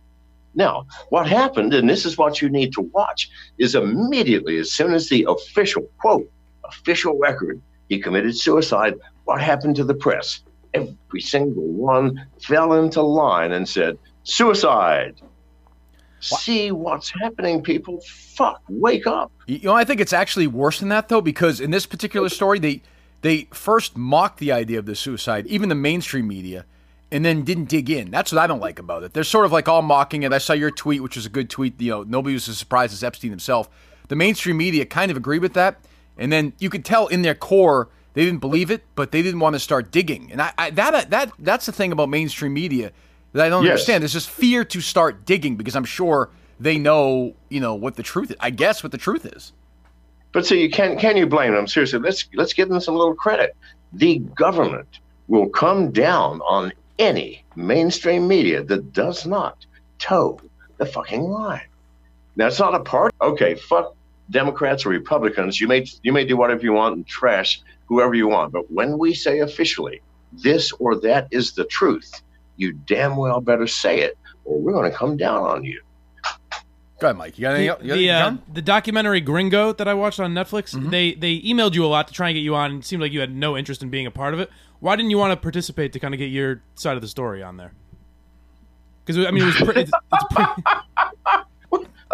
Now, what happened, and this is what you need to watch, is immediately as soon as the official quote official record he committed suicide, what happened to the press? Every single one fell into line and said suicide. See what's happening, people. Fuck, wake up. You know, I think it's actually worse than that though, because in this particular story, they they first mocked the idea of the suicide, even the mainstream media, and then didn't dig in. That's what I don't like about it. They're sort of like all mocking it. I saw your tweet, which was a good tweet. You know, nobody was as surprised as Epstein himself. The mainstream media kind of agreed with that, and then you could tell in their core they didn't believe it, but they didn't want to start digging. And I, I that that that's the thing about mainstream media that I don't Yes. understand. There's just fear to start digging because I'm sure they know, you know, what the truth is. I guess what the truth is. But so you can can you blame them? Seriously, let's let's give them some little credit. The government will come down on any mainstream media that does not toe the fucking line. Now it's not a part. Okay, fuck Democrats or Republicans. You may you may do whatever you want and trash whoever you want. But when we say officially this or that is the truth, you damn well better say it, or we're going to come down on you. Go ahead, Mike. You got any? the, you got the, uh, the documentary Gringo that I watched on Netflix, Mm-hmm. they they emailed you a lot to try and get you on. It seemed like you had no interest in being a part of it. Why didn't you want to participate to kind of get your side of the story on there? Because I mean, it was pretty. It's, it's pretty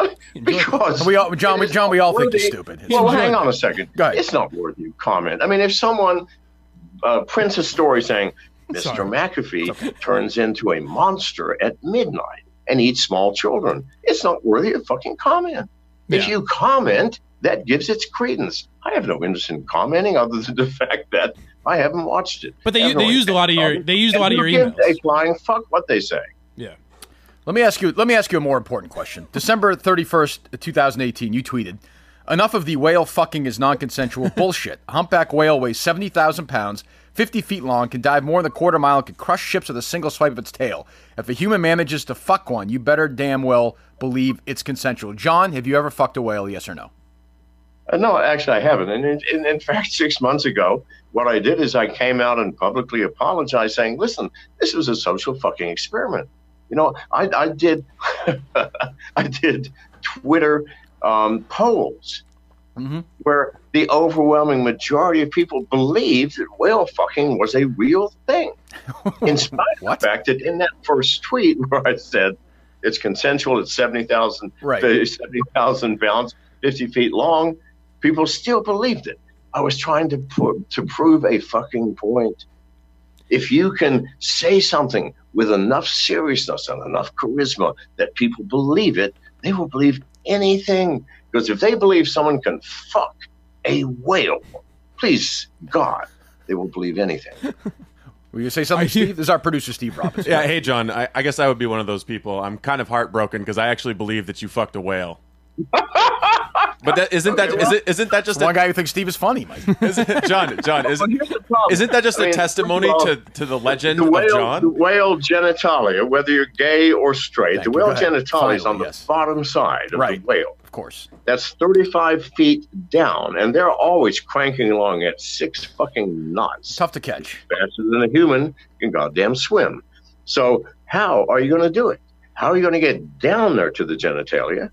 Because We all, John, we, John, we all think worthy- you're stupid. Well, Enjoy hang on a second. Go. It's not worthy of comment. I mean, if someone uh, prints a story saying Mr. Sorry. McAfee turns into a monster at midnight and eats small children, it's not worthy of fucking comment. If you comment, that gives its credence. I have no interest in commenting other than the fact that I haven't watched it. But they- I have they used a lot of your- um, they used a lot of who your gives emails. A flying fuck what they say. yeah. Let me ask you. Let me ask you a more important question. December thirty first, two thousand eighteen. You tweeted, "Enough of the whale fucking is non-consensual bullshit. A humpback whale weighs seventy thousand pounds, fifty feet long, can dive more than a quarter mile, and can crush ships with a single swipe of its tail. If a human manages to fuck one, you better damn well believe it's consensual." John, have you ever fucked a whale? Yes or no? Uh, no, actually, I haven't. And in, in, in fact, six months ago, what I did is I came out and publicly apologized, saying, "Listen, this was a social fucking experiment." You know, I, I did, I did Twitter um, polls Mhm. where the overwhelming majority of people believed that whale fucking was a real thing, in spite of the fact that in that first tweet where I said it's consensual, it's seventy thousand Right. 70,000 pounds, 50 feet long. People still believed it. I was trying to put, to prove a fucking point. If you can say something with enough seriousness and enough charisma that people believe it, they will believe anything. Because if they believe someone can fuck a whale, please God, they will believe anything. Will you say something, you- Steve? This is our producer, Steve Robbins. Yeah, hey John, I, I guess I would be one of those people. I'm kind of heartbroken because I actually believe that you fucked a whale. but that isn't that is it isn't that just One a, guy who thinks Steve is funny, Mike. isn't, John John is But here's the problem. isn't that just I a mean, testimony all, to, to the legend the of John? the whale genitalia, whether you're gay or straight, Thank the whale genitalia is on Finally, the yes. bottom side of Right. the whale. Of course. That's 35 feet down, and they're always cranking along at six fucking knots, Tough to catch. faster than a human can goddamn swim. So how are you going to do it? How are you going to get down there to the genitalia?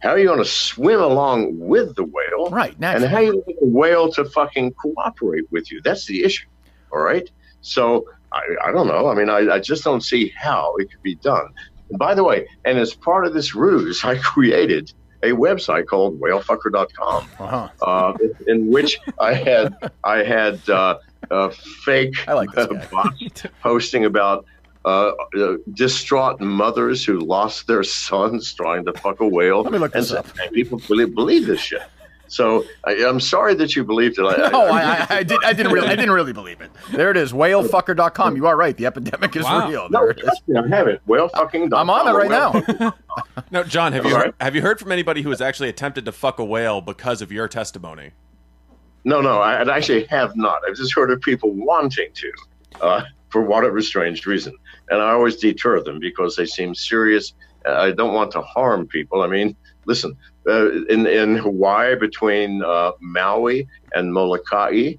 How are you going to swim along with the whale? Right. And how are you going to get the whale to fucking cooperate with you? That's the issue. All right. So I, I don't know. I mean, I, I just don't see how it could be done. And by the way, and as part of this ruse, I created a website called whalefucker.com, Uh-huh. uh, in which I had I had uh, uh, fake I like posting about uh, uh, distraught mothers who lost their sons trying to fuck a whale. Let me look and, this up. and people believe, believe this shit. So I, I'm sorry that you believed it. I, No, I, I, I, did, I didn't really. I didn't really believe it. There it is. Whalefucker.com. You are right. The epidemic is Wow. real. No, it is. I have it. Whale fucking. I'm on it right now. No, John, have you heard, right. have you heard from anybody who has actually attempted to fuck a whale because of your testimony? No, no, I, I actually have not. I've just heard of people wanting to, uh, for whatever strange reason, and I always deter them because they seem serious. Uh, I don't want to harm people. I mean, listen, uh, in in Hawaii between uh, Maui and Molokai,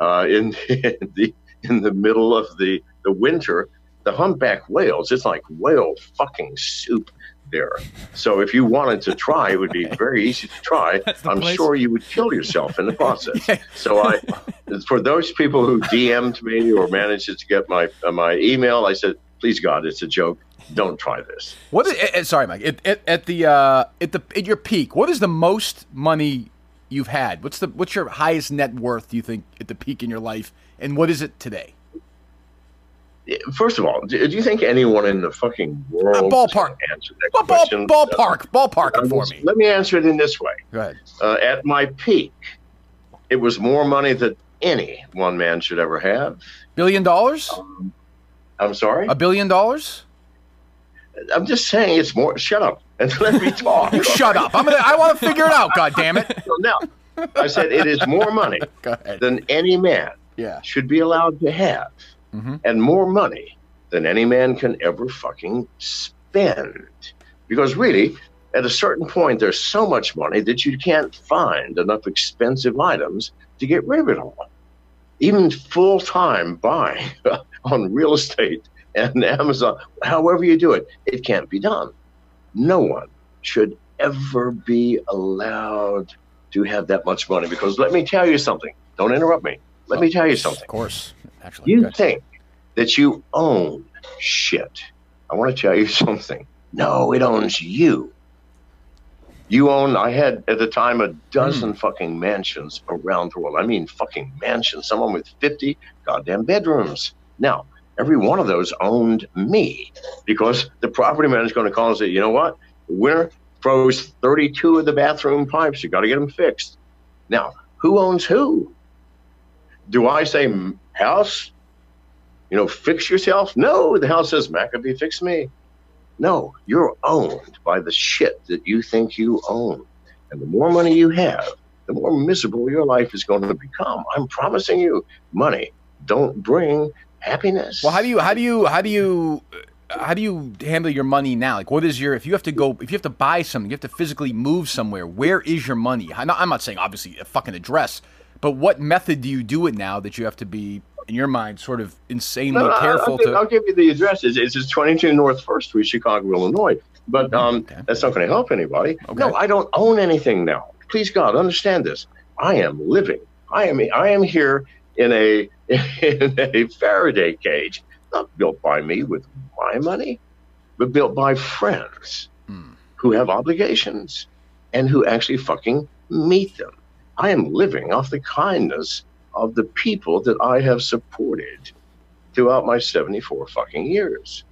uh, in, in the in the middle of the the winter, the humpback whales. It's like whale fucking soup there. So if you wanted to try, it would be very easy to try. I'm place. sure you would kill yourself in the process. So I, for those people who DM'd me or managed to get my uh, my email, I said, please God, it's a joke. Don't try this. What is? eh, eh, sorry, Mike. At, at, at the uh, at the at your peak, what is the most money you've had? What's the what's your highest net worth? Do you think at the peak in your life, and what is it today? First of all, do, do you think anyone in the fucking world Uh, ballpark. answer that Ball, ball, question? ballpark, ballpark Uh, it for me. Let me answer it in this way. Go ahead. Uh, at my peak, it was more money than any one man should ever have. Billion dollars? I'm sorry. A billion dollars? I'm just saying it's more. Shut up and let me talk. You shut up. I'm gonna. I want to figure it out. God damn it. So now, I said it is more money than any man Yeah. should be allowed to have, Mhm. and more money than any man can ever fucking spend. Because really, at a certain point, there's so much money that you can't find enough expensive items to get rid of it all. Even full time buying on real estate and Amazon, however you do it, it can't be done. No one should ever be allowed to have that much money because let me tell you something. Don't interrupt me. Let me tell you something. Of course. Actually. You think that you own shit. I want to tell you something. No, it owns you. You own, I had at the time a dozen hmm. fucking mansions around the world. I mean, fucking mansions, some of them with 50 goddamn bedrooms. Now, every one of those owned me because the property manager's going to call and say, you know what? The winter froze 32 of the bathroom pipes. You got to get them fixed. Now, who owns who? Do I say house? You know, fix yourself? No, the house says McAfee, fix me. No, you're owned by the shit that you think you own. And the more money you have, the more miserable your life is going to become. I'm promising you, money don't bring happiness. Well, how do you how do you how do you how do you handle your money now? Like, what is your if you have to go if you have to buy something, you have to physically move somewhere. Where is your money? I'm not, I'm not saying obviously a fucking address, but what method do you do it now that you have to be in your mind sort of insanely No, no, careful I'll, give, to? I'll give you the address. It's, it's just 22 North First Street, Chicago, Illinois. But um, Okay. that's not going to help anybody. Okay. No, I don't own anything now. Please God, understand this. I am living. I am. I am here in a in a Faraday cage, not built by me with my money, but built by friends Hmm. who have obligations and who actually fucking meet them. I am living off the kindness of the people that I have supported throughout my 74 fucking years.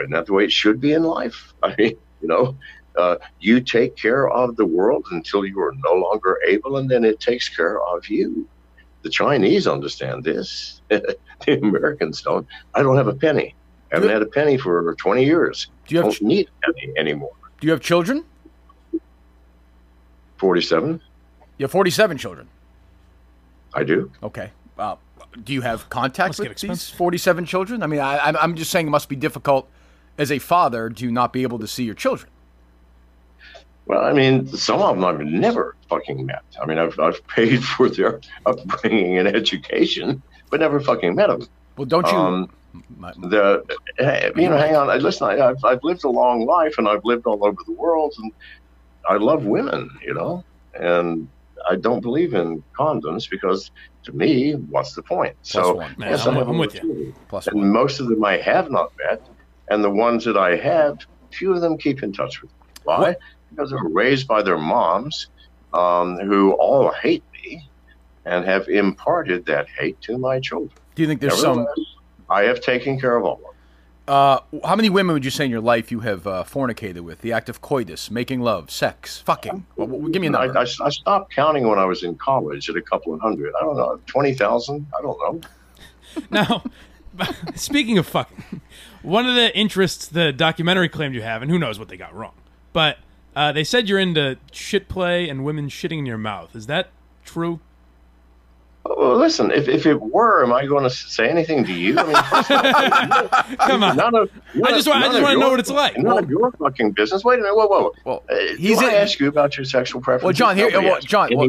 Isn't that the way it should be in life? I mean, you know, uh, you take care of the world until you are no longer able, and then it takes care of you. The Chinese understand this. the Americans don't. I don't have a penny. I Haven't had a penny for 20 years. do you have Don't need a penny anymore. do you have children? 47. You have 47 children. I do. Okay. Uh, do you have contact Must get with these 47 children? I mean, I, I'm- I'm just saying it must be difficult as a father to not be able to see your children. Well, I mean, some of them I've never fucking met. I mean, I've, I've paid for their upbringing and education, but never fucking met them. Well, don't you? Um, my- the eh, you know, hang on. I- Listen, I, I've I've lived a long life, and I've lived all over the world, and I love women, you know, and I don't believe in condoms because to me, what's the point? Plus so one. Man, yes, I'm- I have I'm with you. Plus and one. most of them I have not met, and the ones that I have, few of them keep in touch with me. Why? What? Because they were raised by their moms, um, who all hate me, and have imparted that hate to my children. Do you think there's some? I have taken care of all of them. Uh, how many women would you say in your life you have uh, fornicated with? The act of coitus, making love, sex, fucking. Well, well, give me a I, number. I, I stopped counting when I was in college at a couple of hundred. I don't know, twenty thousand. I don't know. Now, speaking of fucking, one of the interests the documentary claimed you have, and who knows what they got wrong, but uh, they said you're into shit play and women shitting in your mouth. Is that true? Well, listen, if, if it were, am I going to say anything to you? I mean, first of all, Come on. None of, I just want- I just wanna know what it's like. None of your fucking business. Wait a minute. Whoa, whoa. Well, Uh, he's do I in- ask you about your sexual preference? Well, John, here- well, asks John, well.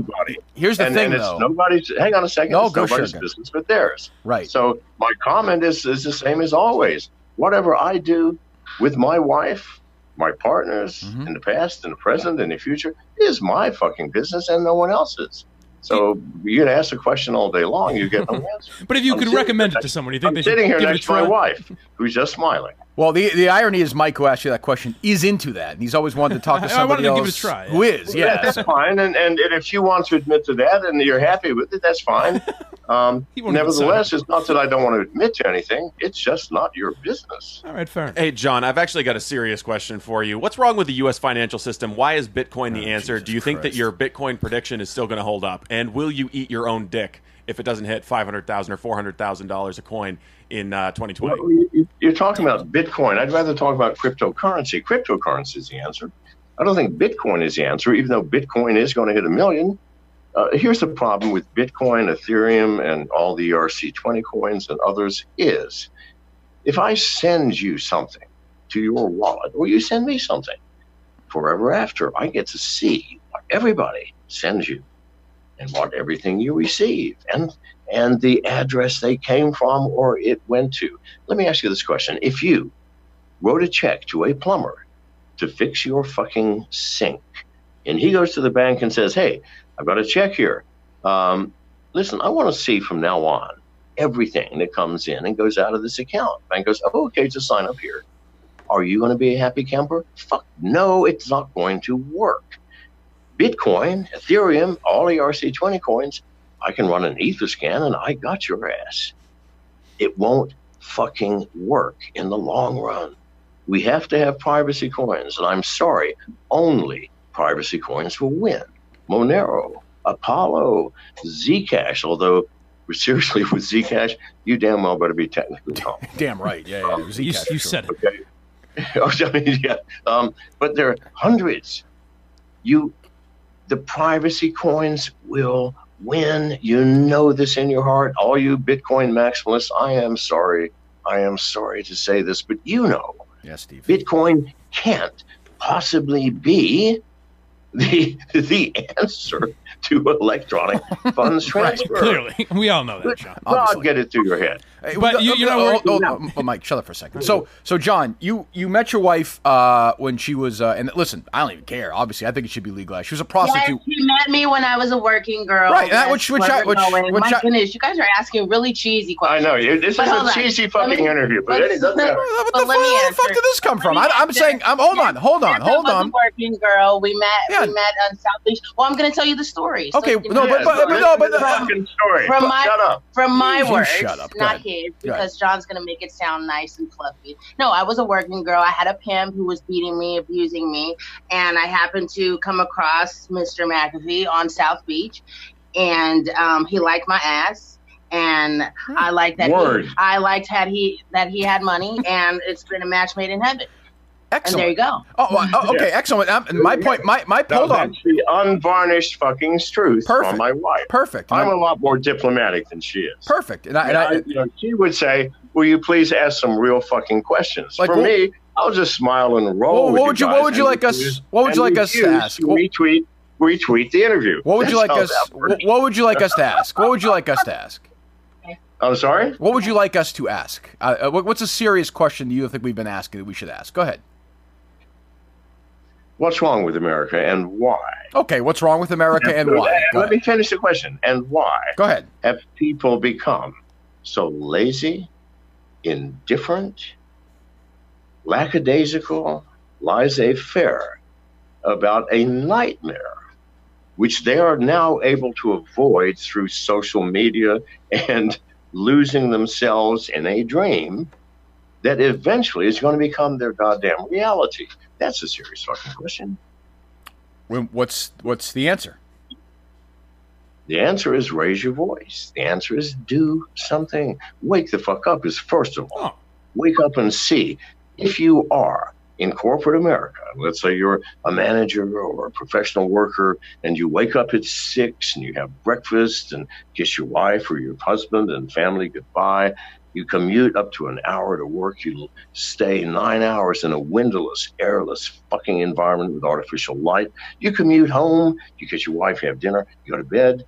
Here's the and, thing, and though. it's nobody's. Hang on a second. No, it's go, nobody's sugar. business but theirs. Right. So my comment is is the same as always. Whatever I do with my wife, my partners Mhm. in the past, in the present, in the future is my fucking business and no one else's. So you can ask a question all day long, you get no answer. But if you I'm could recommend here it to someone, you think I'm they should sitting here give it a next to my wife, who's just smiling. Well, the the irony is Mike, who asked you that question, is into that, and he's always wanted to talk to I wanted somebody to else give it a try, who is. Yeah. that's so- fine. And, and and if you want to admit to that and you're happy with it, that's fine. Um, He won't nevertheless, it's not that I don't want to admit to anything. It's just not your business. All right, fair. Hey, John, I've actually got a serious question for you. What's wrong with the U.S. financial system? Why is Bitcoin the Oh, answer? Jesus Do you think that your Bitcoin prediction is still going to hold up? And will you eat your own dick if it doesn't hit five hundred thousand or four hundred thousand dollars a coin in uh, 2020? Well, you- You're talking about Bitcoin. I'd rather talk about cryptocurrency. Cryptocurrency is the answer. I don't think Bitcoin is the answer, even though Bitcoin is going to hit a million. Uh, here's the problem with Bitcoin, Ethereum, and all the ERC20 coins and others is if I send you something to your wallet, or you send me something, forever after, I get to see what everybody sends you and what everything you receive and and the address they came from or it went to. Let me ask you this question. If you wrote a check to a plumber to fix your fucking sink, and he goes to the bank and says, Hey, I've got a check here. Um, listen, I want to see from now on everything that comes in and goes out of this account. Bank goes, oh, okay, just sign up here. Are you going to be a happy camper? Fuck no, it's not going to work. Bitcoin, Ethereum, all ERC20 coins, I can run an ether scan and I got your ass. It won't fucking work in the long run. We have to have privacy coins, and I'm sorry, only privacy coins will win. Monero, Apollo, Zcash, although seriously with Zcash, you damn well better be technically wrong. Damn right. Yeah, yeah. Zcash, You, you sure. said it. Okay. Oh, I mean, yeah. Um, but there are hundreds. You, the privacy coins will win. You know this in your heart. All you Bitcoin maximalists, I am sorry. I am sorry to say this, but you know, Yeah, Steve. Bitcoin can't possibly be the the answer to electronic funds transfer. clearly, we all know that, John. God, get it through your head. Hey, But well, you- uh, you're not uh, worried- oh, oh, oh, Mike, shut up for a second. So, so John, you you met your wife uh, when she was, uh, and listen, I don't even care. Obviously, I think it should be legalized. She was a Yes, prostitute. he met me when I was a working girl. Right, that- That's which- which I- which- going. which My I- goodness, you guys are asking really cheesy questions. I know it- this But is a on. cheesy Let fucking me- interview, but let- it doesn't matter. What the, fuck, where the fuck did this come Let from? I, I'm saying, I'm hold on, hold on, Yes, I hold was on. a working girl. We met. Yeah. We met on South Beach. Well, I'm going to tell you the story. Okay, you no, but- the but- story. but no, but- This is a fucking story. From my- Shut up. from my You words, shut up. Not ahead. his, Go ahead. because John's gonna make it sound nice and fluffy. No, I was a working girl. I had a pimp who was beating me, abusing me, and I happened to come across Mr. McAfee on South Beach, and um, he liked my ass. And I liked that. Word. He, I liked had he that he had money, and it's been a match made in heaven. And Excellent. there you go. Oh, well, oh, okay, excellent. Um, and my point, my my Now, hold on, That's the unvarnished fucking truth Perfect. on my wife. perfect. And I'm a lot more diplomatic than she is. perfect. And I, and I, I, you know, she would say, "Will you please ask some real fucking questions?" Like For what- me, I'll just smile and roll. Well, with what would you- guys what would you like us- what would you like us to ask? retweet, retweet the interview. what would you like us? What, what would you like us to ask? What would you like us to ask? I'm sorry. What would you like us to ask? Uh, uh, what's a serious question do you think we've been asking that we should ask? Go ahead. What's wrong with America and why? Okay, what's wrong with America and why? Go Let me finish the question. And why Go ahead. have people become so lazy, indifferent, lackadaisical, laissez faire about a nightmare, which they are now able to avoid through social media and losing themselves in a dream that eventually is going to become their goddamn reality? That's a serious fucking question. When- What's what's the answer? The answer is raise your voice. The answer is do something. Wake the fuck up is first of all. Wake up and see if you are in corporate America. Let's say you're a manager or a professional worker and you wake up at six and you have breakfast and kiss your wife or your husband and family goodbye. You commute up to an hour to work. You stay nine hours in a windowless, airless fucking environment with artificial light. You commute home. You kiss your wife. You have dinner. You go to bed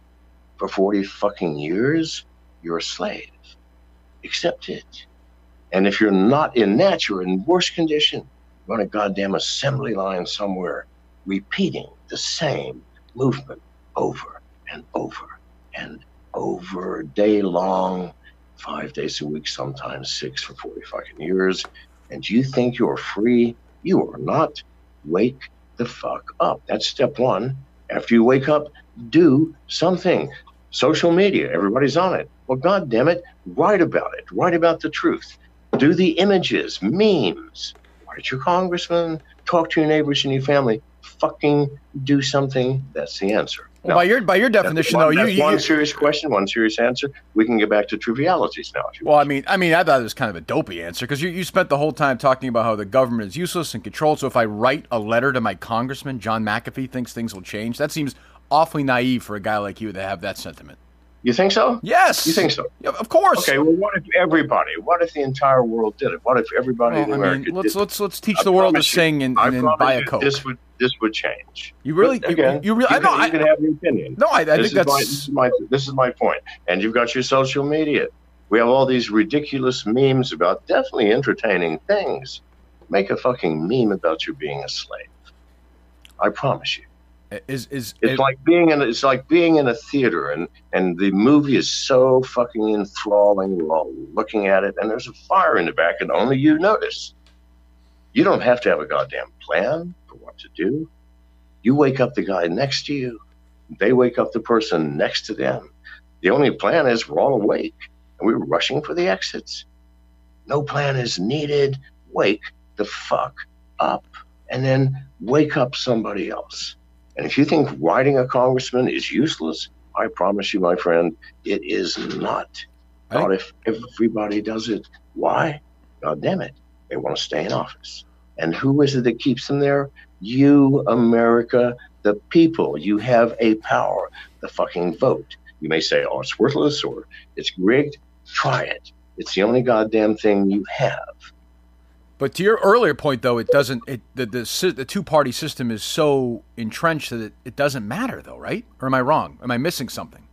for 40 fucking years, you're a slave. Accept it. And if you're not in that, you're in worse condition. You're on a goddamn assembly line somewhere, repeating the same movement over and over and over day long, five days a week, sometimes six for 40 fucking years. And you think you're free? You are not. Wake the fuck up. That's step one. After you wake up, do something. Social media, everybody's on it. Well, God damn it, write about it. Write about the truth. Do the images, memes. Write your congressman. Talk to your neighbors and your family. Fucking do something. That's the answer. Well, Now, by your by your definition, one, though, you, you one serious question, one serious answer. We can get back to trivialities now. If you Well, want. I mean, I mean, I thought it was kind of a dopey answer because you, you spent the whole time talking about how the government is useless and controlled. So if I write a letter to my congressman, John McAfee thinks things will change. That seems awfully naive for a guy like you to have that sentiment. You think so? Yes, You think so? Yeah, of course. Okay. Well, what if everybody? What if the entire world did it? What if everybody Well, in I America mean, let's did let's let's teach I the world to you- sing and, I and buy a you coke. This would this would change. You really, But you, again, you really, I you can, I, you can have your opinion. no, I, I think is my, that's this is my this is my point. And you've got your social media. We have all these ridiculous memes about definitely entertaining things. Make a fucking meme about you being a slave. I promise you. Is is It's it- like being in it's like being in a theater and and the movie is so fucking enthralling. We're looking at it, and there's a fire in the back, and only you notice. You don't have to have a goddamn plan for what to do. You wake up the guy next to you. They wake up the person next to them. The only plan is we're all awake and we're rushing for the exits. No plan is needed. Wake the fuck up and then wake up somebody else. And if you think writing a congressman is useless, I promise you, my friend, it is not. I Not if everybody does it. Why? God damn it. They want to stay in office. And who is it that keeps them there? You, America, the people. You have a power, the fucking vote. You may say, oh, it's worthless or it's rigged. Try it. It's the only goddamn thing you have. But to your earlier point, though, it doesn't. It the the, the two party system is so entrenched that it, it doesn't matter, though, right? Or am I wrong? Am I missing something?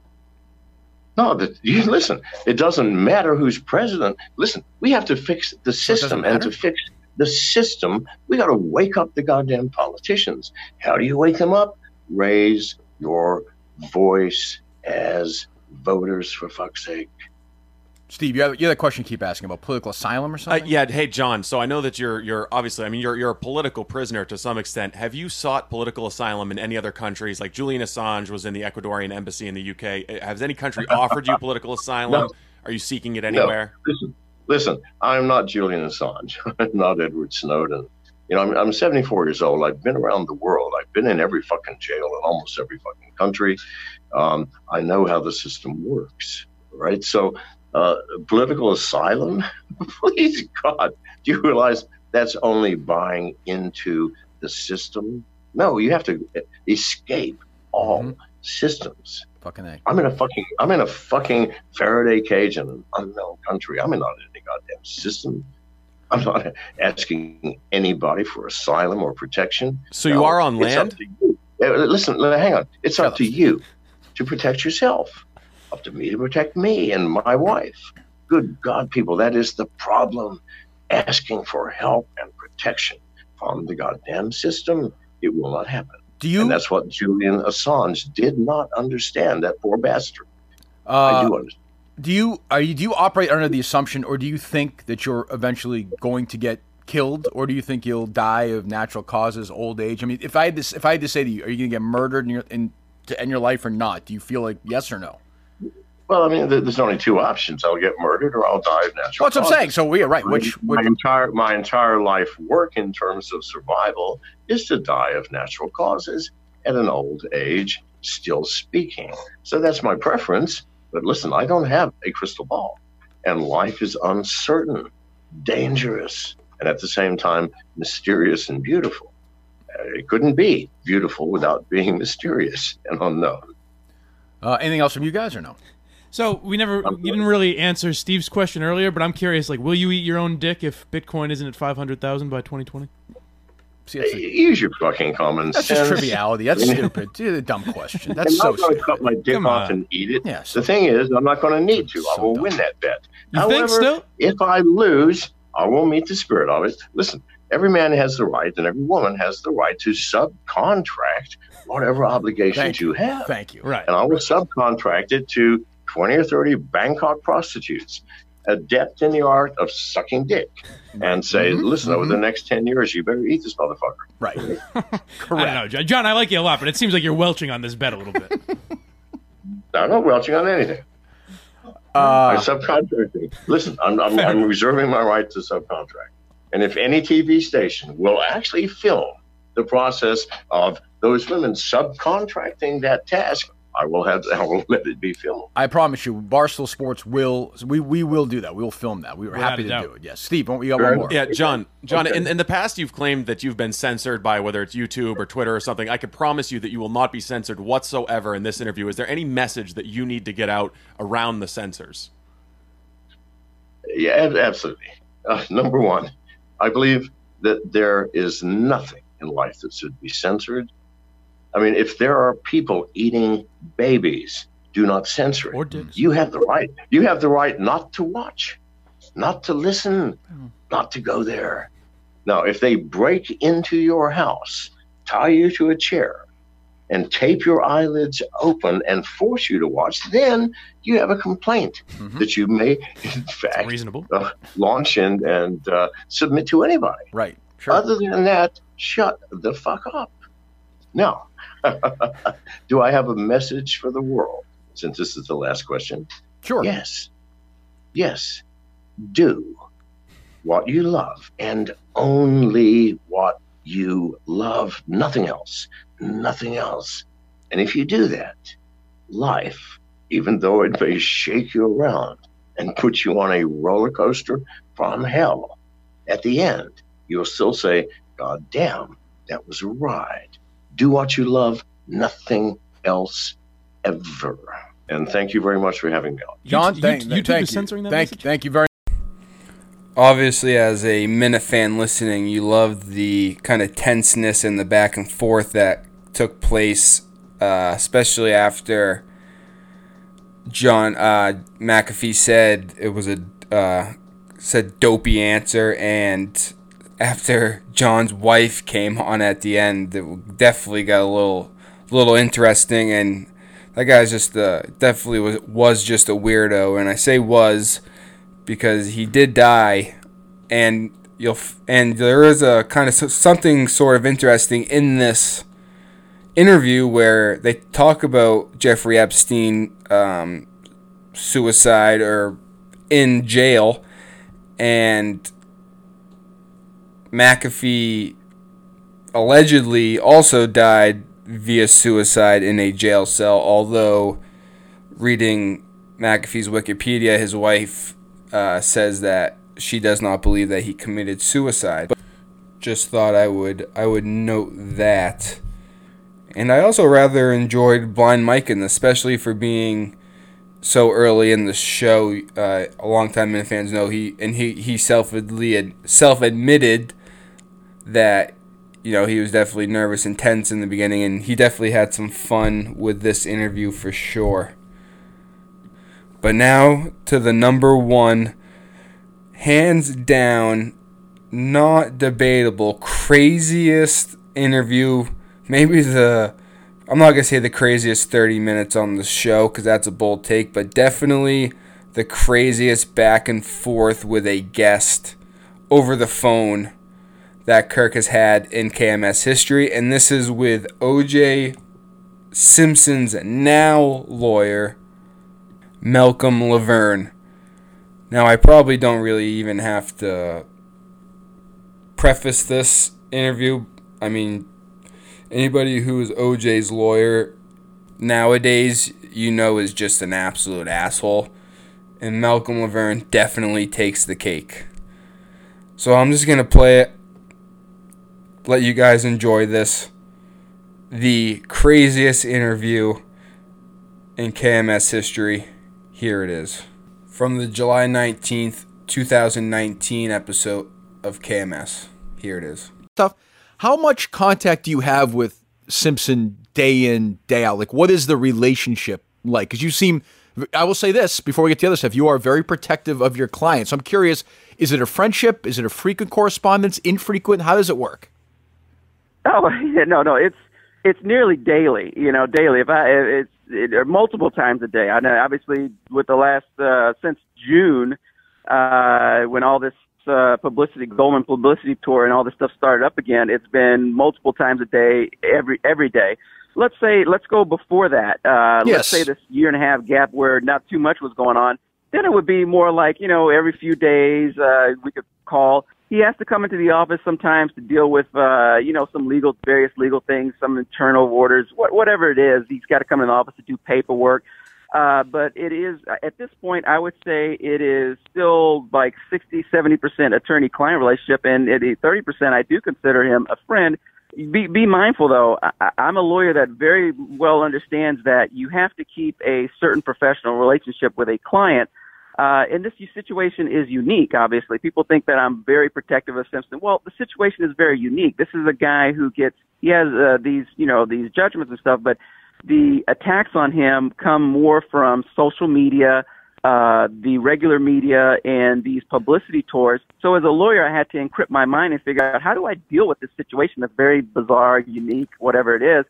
No, that you listen. It doesn't matter who's president. Listen, we have to fix the system, and to fix the system, we got to wake up the goddamn politicians. How do you wake them up? Raise your voice as voters, for fuck's sake. Steve, you have, you have a question you keep asking about political asylum or Uh, something? yeah, hey John. So I know that you're you're obviously. I mean, you're you're a political prisoner to some extent. Have you sought political asylum in any other countries? Like Julian Assange was in the Ecuadorian embassy in the UK. Uh, Has any country offered you political asylum? No. Are you seeking it anywhere? Listen, listen. I'm not Julian Assange. I'm not Edward Snowden. You know, I'm, I'm 74 years old. I've been around the world. I've been in every fucking jail in almost every fucking country. Um, I know how the system works, right? So, uh, political asylum, please God, do you realize that's only buying into the system? No, you have to escape all Mhm. systems. Fucking A. I'm in a fucking I'm in a fucking Faraday cage in an unknown country. I'm not in any goddamn system. I'm not asking anybody for asylum or protection. So you are on it's up land. to you. Uh, Listen, hang on. It's Shut up to you to protect yourself. Up to me to protect me and my wife. Good God, people, that is the problem. Asking for help and protection from the goddamn system. It will not happen. Do you? and that's what Julian Assange did not understand. That poor bastard. I uh, do understand. do you? Are you? Do you operate under the assumption, or do you think that you're eventually going to get killed, or do you think you'll die of natural causes, old age? I mean, if I had this, if I had to say to you, are you going to get murdered in your in to end your life or not? Do you feel like yes or no? Well, I mean, there's only two options: I'll get murdered, or I'll die of natural. Well, that's what I'm saying. So we are right. Which, my which entire my entire life work in terms of survival is to die of natural causes at an old age, still speaking. So that's my preference. But listen, I don't have a crystal ball, and life is uncertain, dangerous, and at the same time mysterious and beautiful. Uh, It couldn't be beautiful without being mysterious and unknown. uh, anything else from you guys or no? So we never, you didn't really answer Steve's question earlier, but I'm curious. Like, will you eat your own dick if Bitcoin isn't at five hundred thousand by 2020? See, that's, Use your fucking common that's sense. just triviality. That's stupid. Dude, a dumb question. That's I'm so not going to stupid. cut my dick Come off on. and eat it. Yes. The thing is, I'm not going to need to. I So will dumb. win that bet. You However, think still? if I lose, I will meet the spirit of it. Listen, every man has the right, and every woman has the right to subcontract whatever obligations Thank you have. Thank you. Right. And I will subcontract it to 20 or 30 Bangkok prostitutes, adept in the art of sucking dick, and say, Mhm, listen, over mhm. the next 10 years, you better eat this motherfucker. Right. I Correct. don't know, John. John, I like you a lot, but it seems like you're welching on this bet a little bit. I'm not welching on anything. I Uh, subcontracting. Listen, I'm, I'm, I'm reserving my right to subcontract. And if any TV station will actually film the process of those women subcontracting that task, I will have I will let it be filmed. I promise you, Barstool Sports will. We we will do that. We will film that. We were Without happy to doubt. do it. Yes, Steve. Won't we got one more. Yeah, John. John, Okay. in, in the past, you've claimed that you've been censored by whether it's YouTube or Twitter or something. I can promise you that you will not be censored whatsoever in this interview. Is there any message that you need to get out around the censors? Yeah, absolutely. Uh, number one, I believe that there is nothing in life that should be censored. I mean, if there are people eating babies, do not censor it. Or. You have the right. You have the right not to watch, not to listen, not to go there. Now, if they break into your house, tie you to a chair, and tape your eyelids open and force you to watch, then you have a complaint Mhm. that you may, in fact, Reasonable. uh, launch and, and uh, submit to anybody. Right. Sure. Other than that, shut the fuck up. Now, do I have a message for the world? Since this is the last question, sure. yes, yes, do what you love and only what you love, nothing else, nothing else. And if you do that, life, even though it may shake you around and put you on a roller coaster from hell, at the end, you'll still say, God damn, that was a ride. Do what you love, nothing else ever. And thank you very much for having me on. John, You- thank, you- thank YouTube you. is censoring that thank, message? thank you very obviously as a Minute fan listening, you loved the kind of tenseness and the back and forth that took place, uh, especially after John uh, McAfee said it was a uh, said dopey answer, and after John's wife came on at the end, it definitely got a little little interesting. And. That guy's just uh, definitely was was just a weirdo, and I say was because he did die, and you'll and there is a kind of something sort of interesting in this interview where they talk about Jeffrey Epstein um, suicide or in jail, and McAfee allegedly also died via suicide in a jail cell, although reading McAfee's Wikipedia, his wife uh, says that she does not believe that he committed suicide. But just thought I would I would note that. And I also rather enjoyed Blind Mike this, especially for being so early in the show. Uh, a long time Minute fans know he and he he self self admitted that you know he was definitely nervous and tense in the beginning, and he definitely had some fun with this interview for sure. But now to the number one, hands down, not debatable, craziest interview, maybe the I'm not gonna say the craziest 30 minutes on the show because that's a bold take, but definitely the craziest back and forth with a guest over the phone that Kirk has had in KMS history, and this is with OJ Simpson's now lawyer, Malcolm LaVergne. Now, I probably don't really even have to preface this interview. I mean, anybody who is OJ's lawyer nowadays, you know, is just an absolute asshole. And Malcolm LaVergne definitely takes the cake. So I'm just going to play it, let you guys enjoy this. The craziest interview in KMS history. Here it is. From the July 19th, 2019 episode of KMS. Here it is. Stuff. How much contact do you have with Simpson day in, day out? Like, what is the relationship like? Because you seem, I will say this before we get to the other stuff, you are very protective of your clients. I'm curious, is it a friendship? Is it a frequent correspondence? Infrequent? How does it work? Oh, no, no. It's it's nearly daily. You know, daily. If I it's it, or multiple times a day. I know, obviously, with the last uh, since June, uh, when all this uh, publicity, Goldman publicity tour, and all this stuff started up again, it's been multiple times a day, every every day. Let's say, let's go before that. Uh, Yes. Let's say this year and a half gap where not too much was going on. Then it would be more like you know every few days uh, we could call. He has to come into the office sometimes to deal with uh, you know some legal, various legal things, some internal orders, what, whatever it is. He's got to come in the office to do paperwork. Uh, but it is at this point, I would say it is still like 60, 70 percent attorney-client relationship, and at 30 percent, I do consider him a friend. Be, be mindful though. I, I'm a lawyer that very well understands that you have to keep a certain professional relationship with a client. Uh, and this situation is unique, obviously. People think that I'm very protective of Simpson. Well, the situation is very unique. This is a guy who gets, he has uh, these, you know, these judgments and stuff, but the attacks on him come more from social media, uh, the regular media, and these publicity tours. So as a lawyer, I had to encrypt my mind and figure out how do I deal with this situation that's very bizarre, unique, whatever it is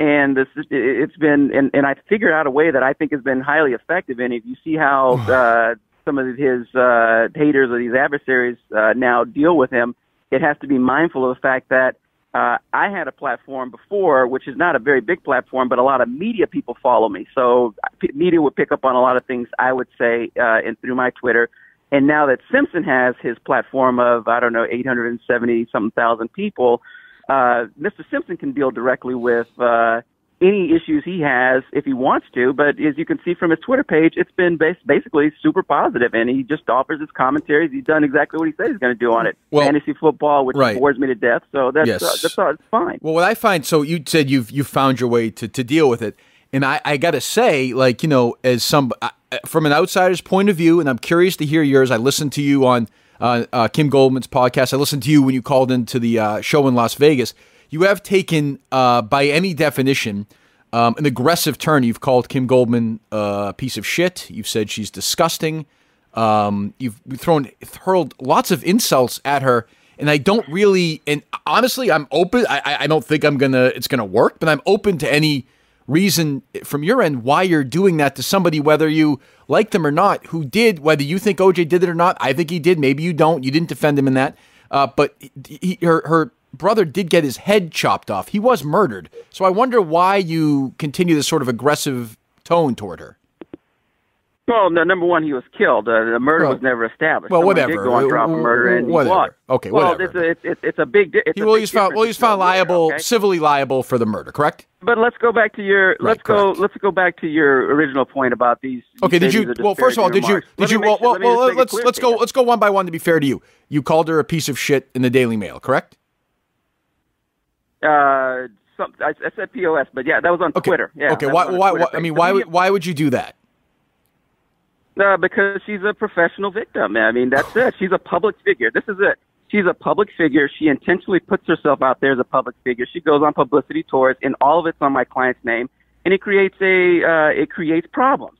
and this it's been and, and I figured out a way that I think has been highly effective. And if you see how uh, some of his uh, haters or these adversaries uh, now deal with him, it has to be mindful of the fact that uh, I had a platform before, which is not a very big platform, but a lot of media people follow me. So p- media would pick up on a lot of things I would say uh, and through my Twitter. And now that Simpson has his platform of I don't know 870 something thousand people, uh, Mr. Simpson can deal directly with uh, any issues he has if he wants to. But as you can see from his Twitter page, it's been bas- basically super positive, and he just offers his commentaries. He's done exactly what he said he's going to do on it. Well- Fantasy football, which Right. bores me to death. So that's Yes. uh, that's all. It's fine. Well, what I find, so you said you've you found your way to, to deal with it, and I, I got to say, like you know, as some uh, from an outsider's point of view, and I'm curious to hear yours. I listened to you on uh, uh, Kim Goldman's podcast. I listened to you when you called into the uh, show in Las Vegas. You have taken, uh, by any definition, um, an aggressive turn. You've called Kim Goldman uh, a piece of shit. You've said she's disgusting. Um, you've thrown hurled lots of insults at her, and I don't really. And honestly, I'm open. I, I- don't think I'm gonna. It's gonna work, but I'm open to any reason from your end why you're doing that to somebody, whether you like them or not, who did. Whether you think OJ did it or not, I think he did. Maybe you don't. You didn't defend him in that. Uh, but he, her her brother did get his head chopped off. He was murdered. So I wonder why you continue this sort of aggressive tone toward her. Well, no, number one, he was killed. Uh, the murder Well- was never established. well, Someone whatever. Did go on trial for murder, and Whatever. he lost. Okay, well, whatever. it's a, it's, it's, a big. di- It's He a well, big he's found well, he's found a liable, okay? civilly liable for the murder. Correct? But let's go back to your let's go let's go back to your original point about these. Okay. Did you? Well, first of all, did you? Did you? Well, well, make- well let me just let's let's go let's go one by one. To be fair to you, you called her a piece of shit in the Daily Mail. Correct? Uh, some, I, I said POS, but yeah, that was on Okay. Twitter. Yeah, okay. Why? Why? Twitter why I mean, why? Would, why would you do that? Uh, because she's a professional victim. I mean, that's it. She's a public figure. This is it. She's a public figure. She intentionally puts herself out there as a public figure. She goes on publicity tours, and all of it's on my client's name, and it creates a uh, it creates problems.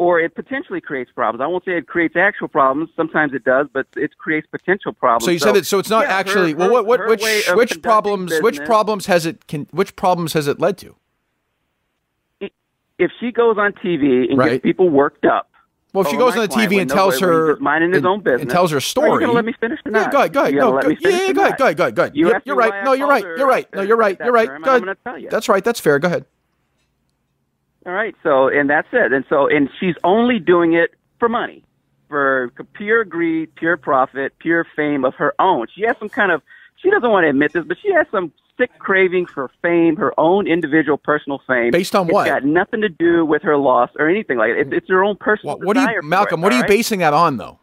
Or it potentially creates problems. I won't say it creates actual problems. Sometimes it does, but it creates potential problems. So you said it. So it's not yeah, her- actually. well, her- what, what which which problems which problems has it can which problems has it led to? If she goes on TV and Right. gets people worked up. Well, if she goes on the TV and tells nobody- when he's her minding his own business and tells her story. let me finish or Yeah, not? go ahead, go ahead. No, go, yeah, or go ahead, go ahead, go ahead, go ahead. You You're, you're right. No, you're right. You're right. No, you're right. You're right. term, Go ahead. gonna tell you. That's right. That's fair. Go ahead. All right. So, and that's it. And so, and she's only doing it for money, for pure greed, pure profit, pure fame of her own. She has some kind of, she doesn't want to admit this, but she has some sick craving for fame, her own individual personal fame. Based on It's what? got nothing to do with her loss or anything like it. It's, it's her own personal What, what are you, Malcolm? it, What are you right? basing that on, though?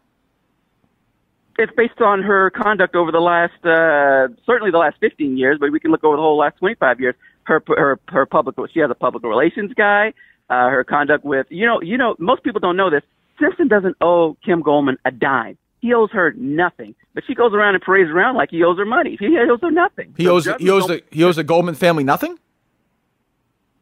It's based on her conduct over the last, uh, certainly the last 15 years, but we can look over the whole last 25 years. Her, her, her public, she has a public relations guy. Uh, her conduct with, you know, you know, most people don't know this. Simpson doesn't owe Kim Goldman a dime. He owes her nothing, but she goes around and parades around like he owes her money. He owes her nothing. He So owes he owes the he owes the Goldman family nothing.